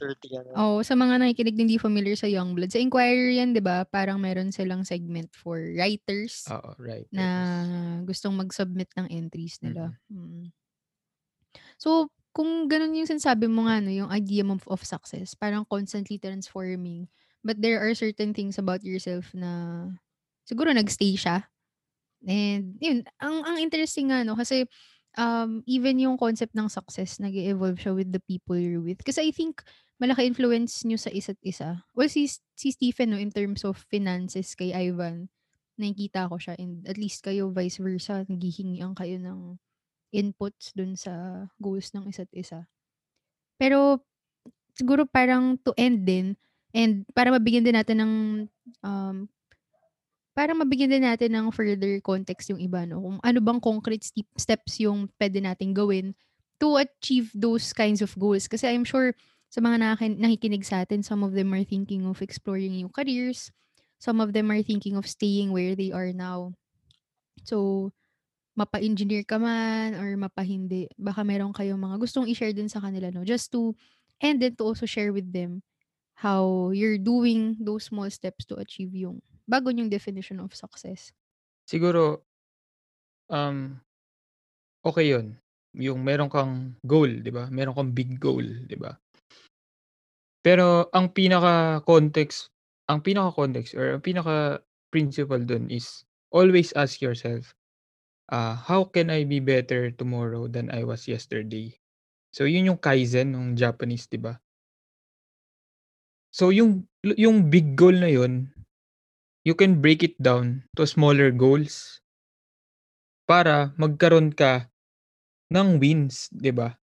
30 ka na. oo, sa mga nakikinig na hindi familiar sa Youngblood, sa Inquirer yan, 'di ba? Parang meron silang segment for writers Oo, right. na Writers. gustong mag-submit ng entries nila. Mm. Mm. So, kung gano'n yung sinasabi mo nga 'no, yung idea mo of success, parang constantly transforming, but there are certain things about yourself na siguro nag-stay siya. And yun, ang ang interesting nga 'no, kasi, um, even yung concept ng success nag-e-evolve siya with the people you're with. Kasi I think malaki influence niyo sa isa't isa. Well, si si Stephen 'no, in terms of finances kay Ivan, nakikita ko siya and at least kayo vice versa, naghihingian kayo ng inputs dun sa goals ng isa't isa. Pero siguro parang to end din and para mabigyan din natin ng, um para mabigyan din natin ng further context yung iba 'no, kung ano bang concrete step steps yung puwede nating gawin to achieve those kinds of goals. Kasi I'm sure sa mga naki nakikinig sa'tin, some of them are thinking of exploring new careers, some of them are thinking of staying where they are now. So, mapa-engineer ka man or mapa-hindi, baka meron kayong mga gustong i-share din sa kanila 'no, just to and then to also share with them how you're doing those small steps to achieve yung bago niyong definition of success. Siguro um, okey yun, yung meron kang goal, 'di ba? Meron kang big goal, 'di ba? Pero ang pinaka-context ang pinaka-context or ang pinaka-principle dun is always ask yourself, ah, "How can I be better tomorrow than I was yesterday?" So, yun yung Kaizen nung Japanese, 'di ba? So, yung yung big goal na yun, you can break it down to smaller goals para magkaroon ka ng wins, 'di ba?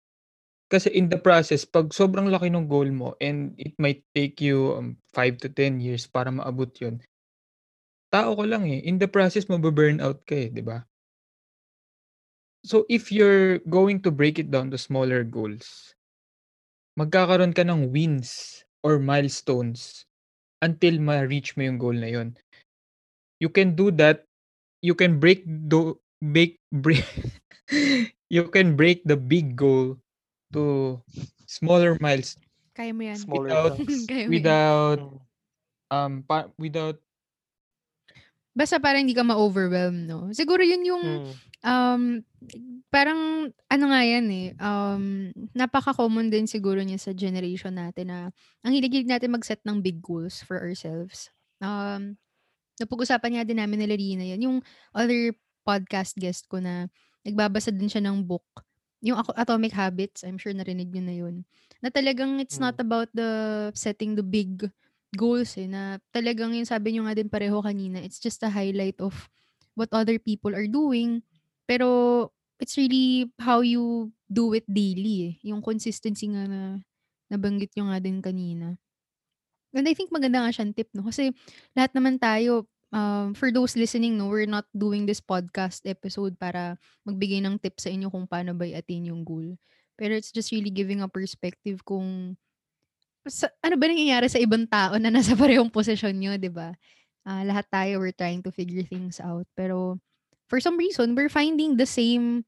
Kasi in the process 'pag sobrang laki nung goal mo and it might take you, um, 5 to 10 years para maabot yun. Tao ka lang, eh, in the process mabu-burnout ka, eh, 'di ba? So, if you're going to break it down to smaller goals, magkakaroon ka ng wins or milestones until ma-reach mo yung goal na yun. You can do that, you can break do break break you can break the big goal to smaller miles Kaya mo yan. Smaller without. Kaya mo yan. without, Mm. um, pa without Basta parang hindi ka ma-overwhelm 'no? Siguro yun yung, Mm. um, parang ano nga yan, eh, um, napaka-common din siguro niya sa generation natin na ang hilig-hilig natin mag-set ng big goals for ourselves. Um, napag-usapan nga din namin ni Larina yan, yung other podcast guest ko na nagbabasa din siya ng book, yung Atomic Habits, I'm sure narinig niyo na yun. Na talagang it's not Mm. about the setting the big goals, eh, na talagang yung sabi niyo nga din pareho kanina, it's just a highlight of what other people are doing. Pero it's really how you do it daily, eh, yung consistency nga na nabanggit niyo nga din kanina. And I think maganda nga siyang tip 'no, kasi lahat naman tayo um, for those listening, no, we're not doing this podcast episode para magbigay ng tips sa inyo kung paano ba i-attain yung goal. Pero it's just really giving a perspective kung sa, ano ba nangyayari sa ibang tao na nasa parehong posisyon nyo, di ba? Uh, lahat tayo, we're trying to figure things out. Pero for some reason, we're finding the same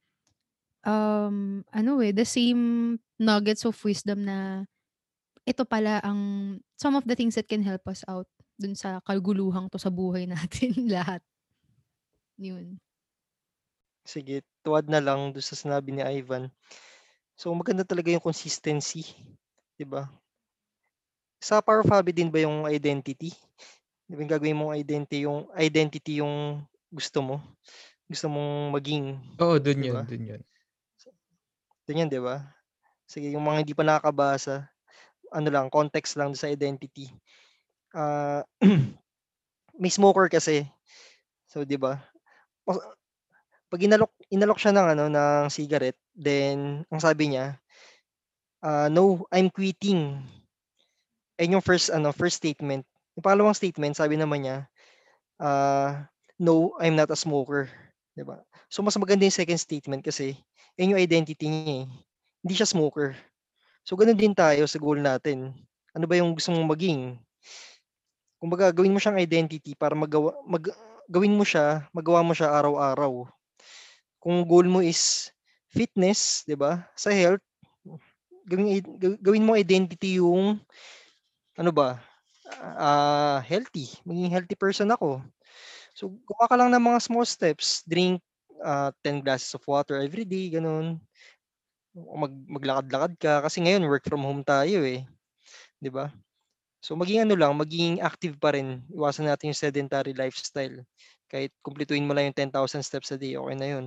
um, ano eh, the same nuggets of wisdom na ito pala ang some of the things that can help us out dun sa kaguluhang to sa buhay natin lahat. Yun. Sige, tuwad na lang doon sa sinabi ni Ivan. So maganda talaga yung consistency, 'di ba? Sa Power of Habit din ba yung identity? 'Di ba yung gagawin mong identity yung identity yung gusto mo? Gusto mong maging, Oo, dun 'di yun, dun yun. Dun yun, 'di ba? Sige, yung mga hindi pa nakakabasa, ano lang, context lang sa identity. Ah, may smoker kasi. So, 'di ba? Pag inalok inalok siya ng ano, ng cigarette, then ang sabi niya, ah, "No, I'm quitting." Ayun yung first ano, first statement. Yung pangalawang statement sabi naman niya, ah, "No, I'm not a smoker." 'Di ba? So, mas maganda yung second statement kasi yun yung identity niya, eh. Hindi siya smoker. So, gano'n din tayo sa goal natin. Ano ba yung gusto mong maging? Kumbaga gawin mo siyang identity para magawa mag gawin mo siya, magawa mo siya araw-araw. Kung goal mo is fitness, 'di ba? Sa health, gawin gawin mo identity yung ano ba? Ah, healthy, maging healthy person ako. So, gawa ka lang ng mga small steps, drink uh, 10 glasses of water every day, gano'n. Mag maglakad-lakad ka kasi ngayon work from home tayo eh, 'di ba? So maging ano lang, maging active pa rin. Iwasan natin yung sedentary lifestyle. Kahit kumpletuhin mo lang yung 10,000 steps a day, okay na yun.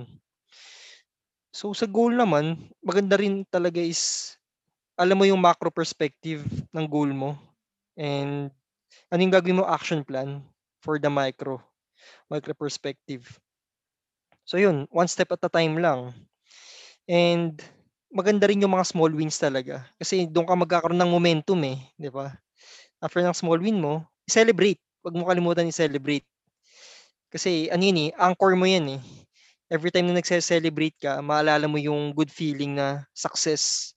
So sa goal naman, maganda rin talaga is alam mo yung macro perspective ng goal mo and ano yung gagawin mo action plan for the micro micro perspective. So yun, one step at a time lang. And maganda rin yung mga small wins talaga kasi doon ka magkakaroon ng momentum eh, 'di ba? after ng small win mo, celebrate. Huwag mo kalimutan i-celebrate. Kasi ano yun eh, anchor mo yan eh. Every time na nagse-celebrate ka, maalala mo yung good feeling na success.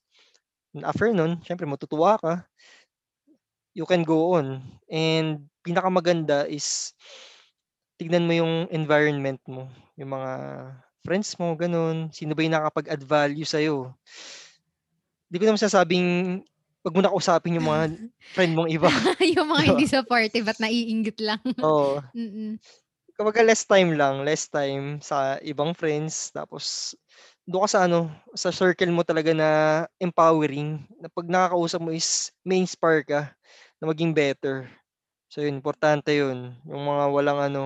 And after nun, syempre matutuwa ka. You can go on. And pinakamaganda is tignan mo yung environment mo. Yung mga friends mo, ganun. Sino ba yung nakapag-add value sa'yo? Hindi ko naman sasabing Wag mo na kausapin yung mga friend mong iba. yung mga hindi supportive at naiinggit lang. Oo. Mm. Kumbaga less time lang, less time sa ibang friends tapos doon ka sa ano, sa circle mo talaga na empowering na pag nakakausap mo is may inspire ka na maging better. So yun, importante yun. Yung mga walang ano,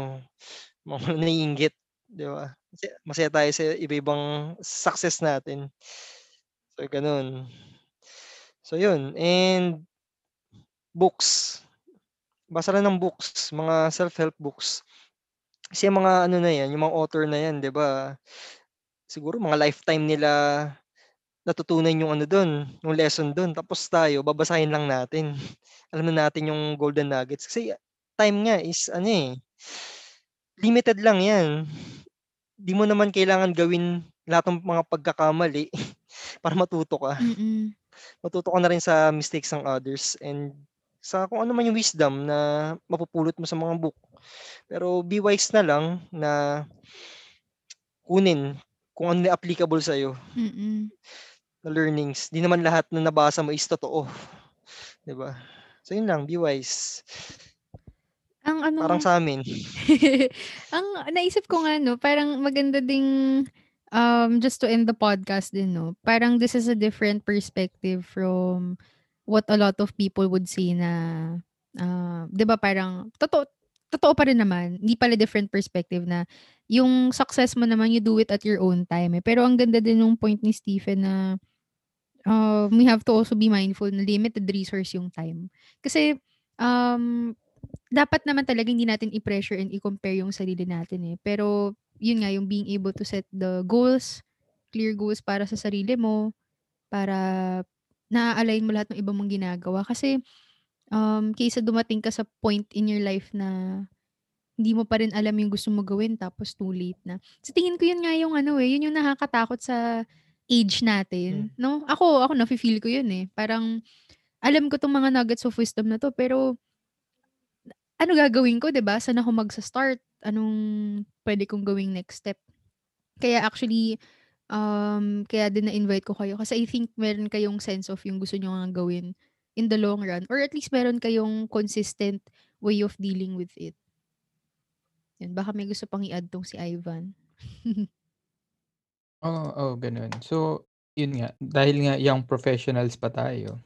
mga naiinggit, di ba? Masaya tayo sa iba-ibang success natin. So ganun. So yun, and books. Basa lang ng books, mga self-help books. Kasi mga ano na yan, yung mga author na yan, 'di ba? Siguro mga lifetime nila natutunan yung ano doon, yung lesson doon. Tapos tayo, babasahin lang natin. Alam na natin yung golden nuggets. Kasi time nga is ano eh, limited lang yan. Di mo naman kailangan gawin lahat ng mga pagkakamali para matuto ka. Mm. Matuto ka na rin sa mistakes ng others and sa kung ano man yung wisdom na mapupulot mo sa mga book. Pero be wise na lang na kunin kung ano applicable sa'yo Mm. na learnings. Di naman lahat na nabasa mo is totoo. 'Di ba? So yun lang, be wise. Ang ano Parang sa amin. ang naisip ko nga 'no, parang maganda ding um, just to end the podcast din 'no, parang this is a different perspective from what a lot of people would say na, ah, 'di ba parang totoo totoo pa rin naman, hindi pala different perspective na yung success mo naman you do it at your own time, eh. Pero ang ganda din nung point ni Stephen na, um, we have to also be mindful na limited resource yung time. Kasi, um, dapat naman talaga hindi natin i-pressure and i-compare yung sarili natin, eh. Pero yun nga, yung being able to set the goals, clear goals para sa sarili mo, para naa-align mo lahat ng iba mong ginagawa. Kasi, um, kaysa dumating ka sa point in your life na hindi mo pa rin alam yung gusto mo gawin tapos too late na. Sa tingin ko yun nga yung ano eh, yun yung nakakatakot sa age natin, no? Ako ako nafi-feel ko yun eh. Parang alam ko 'tong mga nuggets of wisdom na 'to pero ano gagawin ko, 'di ba? Saan ako magsa-start? Anong pwede kong gawing next step? Kaya actually, um, kaya din na-invite ko kayo kasi I think meron kayong sense of yung gusto niyo ngang gawin in the long run or at least meron kayong consistent way of dealing with it. Yun, baka may gusto pang i-add 'tong si Ivan. Oo, oo, gano'n. So, yun nga, dahil nga young professionals pa tayo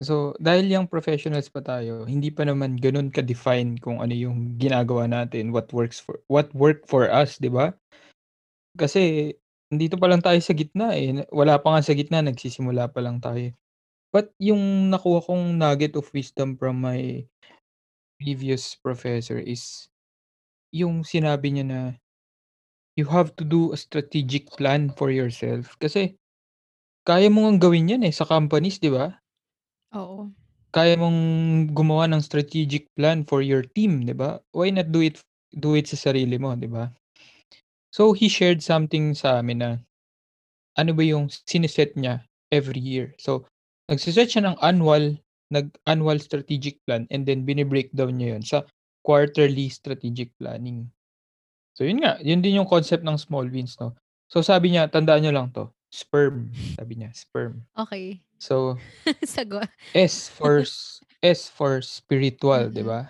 So, dahil young professionals pa tayo, hindi pa naman gano'n ka-define kung ano yung ginagawa natin, what works for what work for us, 'di ba? Kasi nandito pa lang tayo sa gitna, eh, wala pa nga sa gitna nagsisimula pa lang tayo. But yung nakuha kong nugget of wisdom from my previous professor is yung sinabi niya na, "You have to do a strategic plan for yourself." Kasi kaya mo ngang gawin 'yan, eh, sa companies, 'di ba? Oo. Kaya mong gumawa ng strategic plan for your team, 'di ba? Why not do it do it sa sarili mo, 'di ba? So, he shared something sa amin na ano ba yung sine-set niya every year. So, nagse-set siya ng annual nag-annual strategic plan and then bine-breakdown niya yun sa quarterly strategic planning. So, yun nga, yun din yung concept ng small wins, 'no? So, sabi niya, tandaan niyo lang 'to, sperm, sabi niya, sperm. Okey. So, Sagwa. S for s for spiritual, 'di Mm. ba?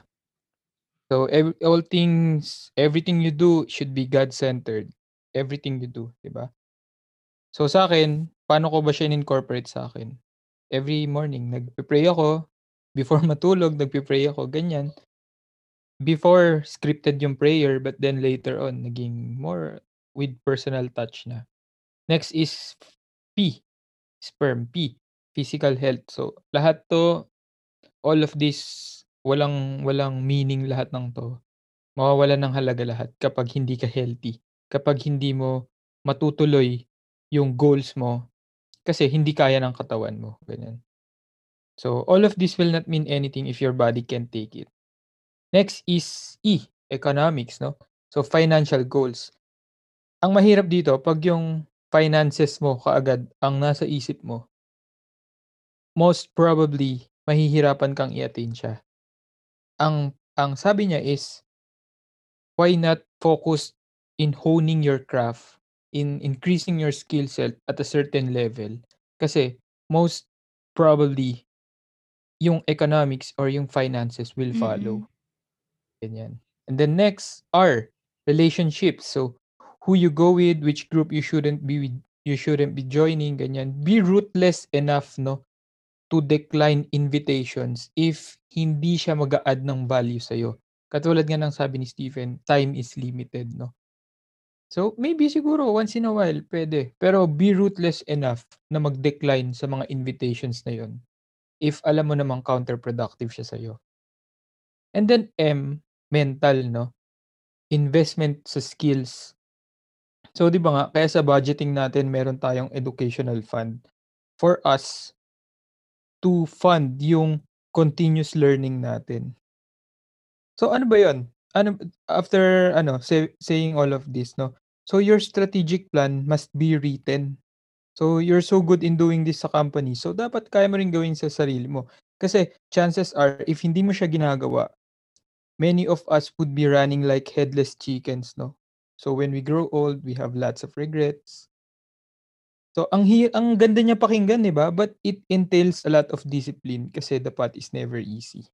So, ev all things everything you do should be God-centered, everything you do, 'di ba? So, sa'kin, paano ko ba siya in-incorporate sa'kin? Every morning nagpe-pray ako, before matulog nagpe-pray ako, ganyan. Before scripted yung prayer but then later on naging more with personal touch na. Next is P, sperm, P, physical health. So, lahat 'to, all of this, walang walang meaning lahat ng 'to. Mawawalan ng halaga lahat kapag hindi ka healthy, kapag hindi mo matutuloy yung goals mo kasi hindi kaya ng katawan mo, ganyan. So, all of this will not mean anything if your body can't take it. Next is E, economics, 'no? So, financial goals. Ang mahirap dito 'pag yung finances mo kaagad ang nasa isip mo most probably mahihirapan kang i-attain siya. Ang ang sabi niya is why not focus in honing your craft, in increasing your skill set at a certain level. Kasi most probably yung economics or yung finances will follow. Mm. Ganyan. And then next, R, relationships. So, who you go with, which group you shouldn't be with, you shouldn't be joining, ganyan. Be ruthless enough, no, to decline invitations if hindi siya mag-a-add ng value sa'yo. Katulad nga ng sabi ni Stephen, time is limited, no? So, maybe siguro once in a while puwede, pero be ruthless enough na mag-decline sa mga invitations na yun, if alam mo namang counterproductive siya sa'yo. And then M, mental, no? Investment sa skills. So, 'di ba nga, kaya sa budgeting natin meron tayong educational fund for us to fund yung continuous learning natin. So, ano ba yun? Ano after ano, say saying all of this, no? So, your strategic plan must be written. So, you're so good in doing this sa company, so dapat kaya mo rin gawin sa sarili mo. Kasi chances are if hindi mo siya ginagawa, many of us would be running like headless chickens, no? So, when we grow old, we have lots of regrets. So, ang hi ang ganda niya pakinggan, 'di ba? But it entails a lot of discipline kasi the path is never easy.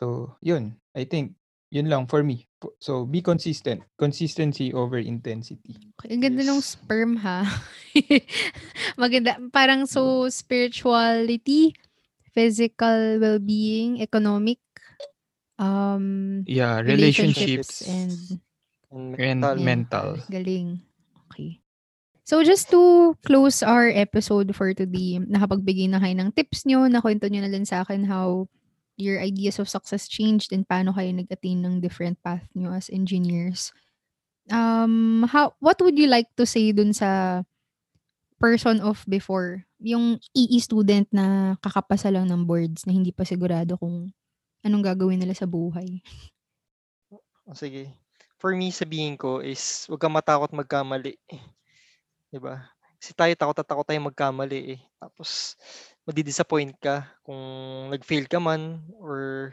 So, yun, I think yun lang for me. So, be consistent. Consistency over intensity. Ang ganda Yes. sperm ha. Maganda, parang so spirituality, physical well-being, economic, um, Yeah, relationships, relationships and And and mental. mental. galing. Okay. So just to close our episode for today, nakapagbigay na kayo ng tips nyo, nakwento nyo na din sa akin how your ideas of success changed and paano kayo nag-attain ng different path nyo as engineers. Um, how, what would you like to say dun sa person of before? Yung EE student na kakapasa lang ng boards na hindi pa sigurado kung anong gagawin nila sa buhay. Sige. For me, sabihin ko is huwag kang matakot magkamali. 'Di ba? Kasi tayo takot na takot tayong magkamali eh. Tapos madi-disappoint ka kung nag-fail ka man or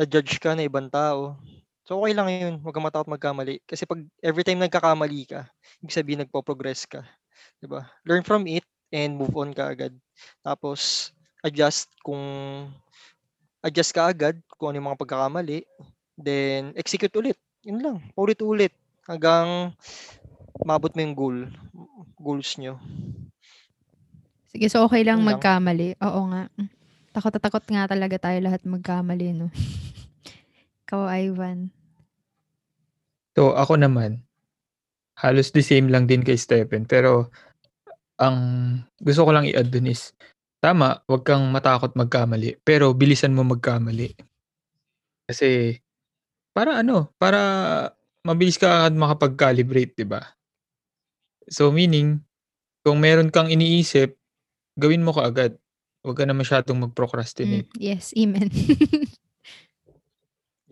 na-judge ka ng ibang tao. So okay lang 'yun, huwag kang matakot magkamali. Kasi 'pag every time nagkakamali ka, ibig sabihin nagpo-progress ka, 'di ba? Learn from it and move on ka agad. Tapos adjust kung adjust ka agad kung ano yung mga pagkakamali, then execute ulit. 'Yun lang, paulit-ulit hanggang maabot mo yung goal, goals niyo. Sige, so okay lang Yun lang. magkamali. Oo nga. Takot takot nga talaga tayo lahat magkamali, no? Ikaw, Ivan. So, ako naman, halos the same lang din kay Stephen. Pero, ang gusto ko lang i-add dun is, tama, wag kang matakot magkamali. Pero, bilisan mo magkamali. Kasi, para ano, para mabilis ka agad makapag-calibrate, di ba? So, meaning, kung meron kang iniisip, gawin mo kaagad. Huwag ka na masyadong Mm, mag-procrastinate. yes, amen.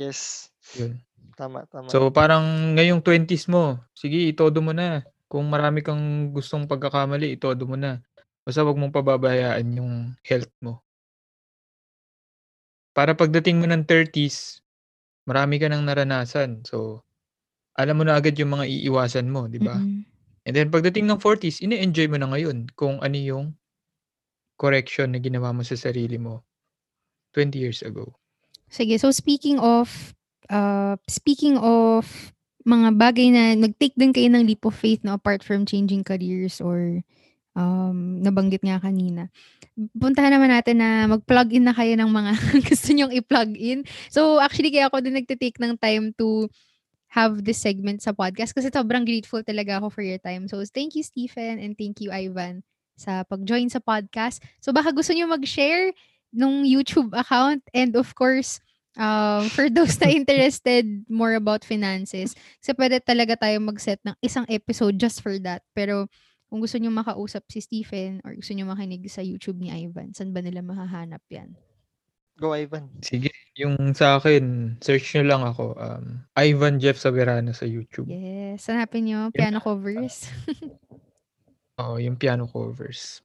Yes, Yun. tama, tama. So, parang ngayong 20s mo, sige, itodo mo na. Kung marami kang gustong pagkakamali, itodo mo na. Basta wag mong pababayaan yung health mo. Para pagdating mo ng 30s, marami ka nang naranasan. So, alam mo na agad yung mga iiwasan mo, di ba? Mm-mm. And then pagdating ng 40s, ine-enjoy mo na ngayon kung ano yung correction na ginawa mo sa sarili mo 20 years ago. Sige, so speaking of uh, speaking of mga bagay na nag-take din kayo ng leap of faith no apart from changing careers or um, nabanggit nga kanina. Puntahan naman natin na mag-plug in na kayo ng mga gusto nyong i-plug in. So actually kaya ako din nagte-take ng time to have this segment sa podcast kasi sobrang grateful talaga ako for your time. So thank you Stephen and thank you Ivan sa pag-join sa podcast. So baka gusto niyo mag-share nung YouTube account and of course um, for those na interested more about finances kasi pwede talaga tayo mag-set ng isang episode just for that. Pero kung gusto niyo makausap si Stephen or gusto niyo makinig sa YouTube ni Ivan, saan ba nila mahahanap yan? Go, Ivan. Sige, yung sa akin, search nyo lang ako. Um, Ivan Jeff Saverano sa YouTube. Yes. Hanapin niyo piano covers. Oo, yung piano covers.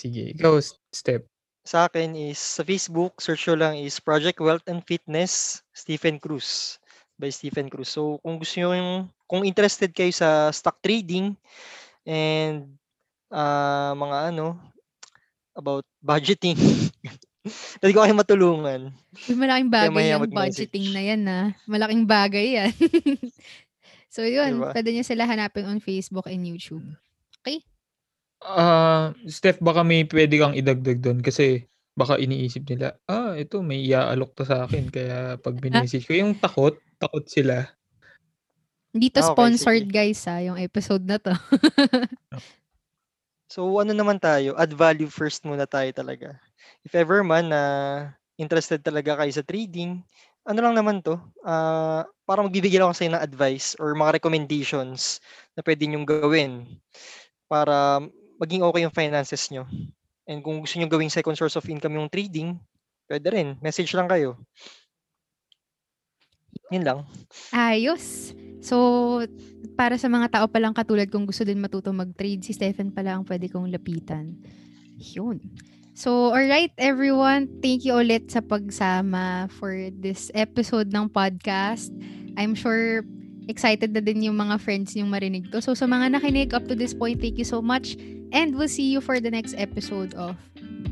Sige, ikaw, Step. Sa akin is sa Facebook, search nyo lang is Project Wealth and Fitness Stephen Cruz by Stephen Cruz. So kung gusto nyo yung, kung interested kayo sa stock trading and ah, mga ano about budgeting, pwede ko kayo matulungan. Uy, malaking bagay yung budgeting na yan na. Malaking bagay yan. so yun, Diba? pwede niyo sila hanapin on Facebook and YouTube. Ah, Steph, baka may pwede kang idagdag doon kasi baka iniisip nila, ah, ito may iaalok to sa akin kaya pag minessage ko, yung takot, takot sila. Hindi to Ah, okay, sponsored sige. guys ha, yung episode na to. So ano naman tayo, add value first muna tayo talaga. If ever man na interested talaga kayo sa trading, ano lang naman to, ah para magbibigay lang ako sa inyo ng advice or mga recommendations na pwede nyong gawin para maging okay yung finances nyo. And kung gusto nyo gawing second source of income yung trading, pwede rin. Message lang kayo. Yun lang. Ayos. So, para sa mga tao palang katulad kung gusto din matuto mag-trade, si Stephen pala ang pwede kong lapitan. Yun. So, alright everyone, thank you ulit sa pagsama for this episode ng podcast. I'm sure excited na din yung mga friends niyong marinig to. So, sa mga nakinig up to this point, thank you so much. And we'll see you for the next episode of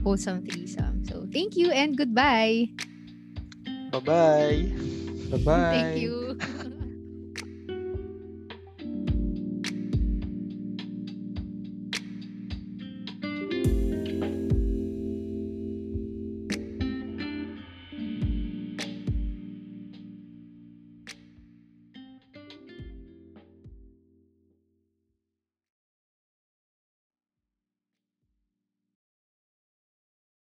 Wholesome Threesome. So, thank you and goodbye. Bye-bye. Bye-bye. Thank you.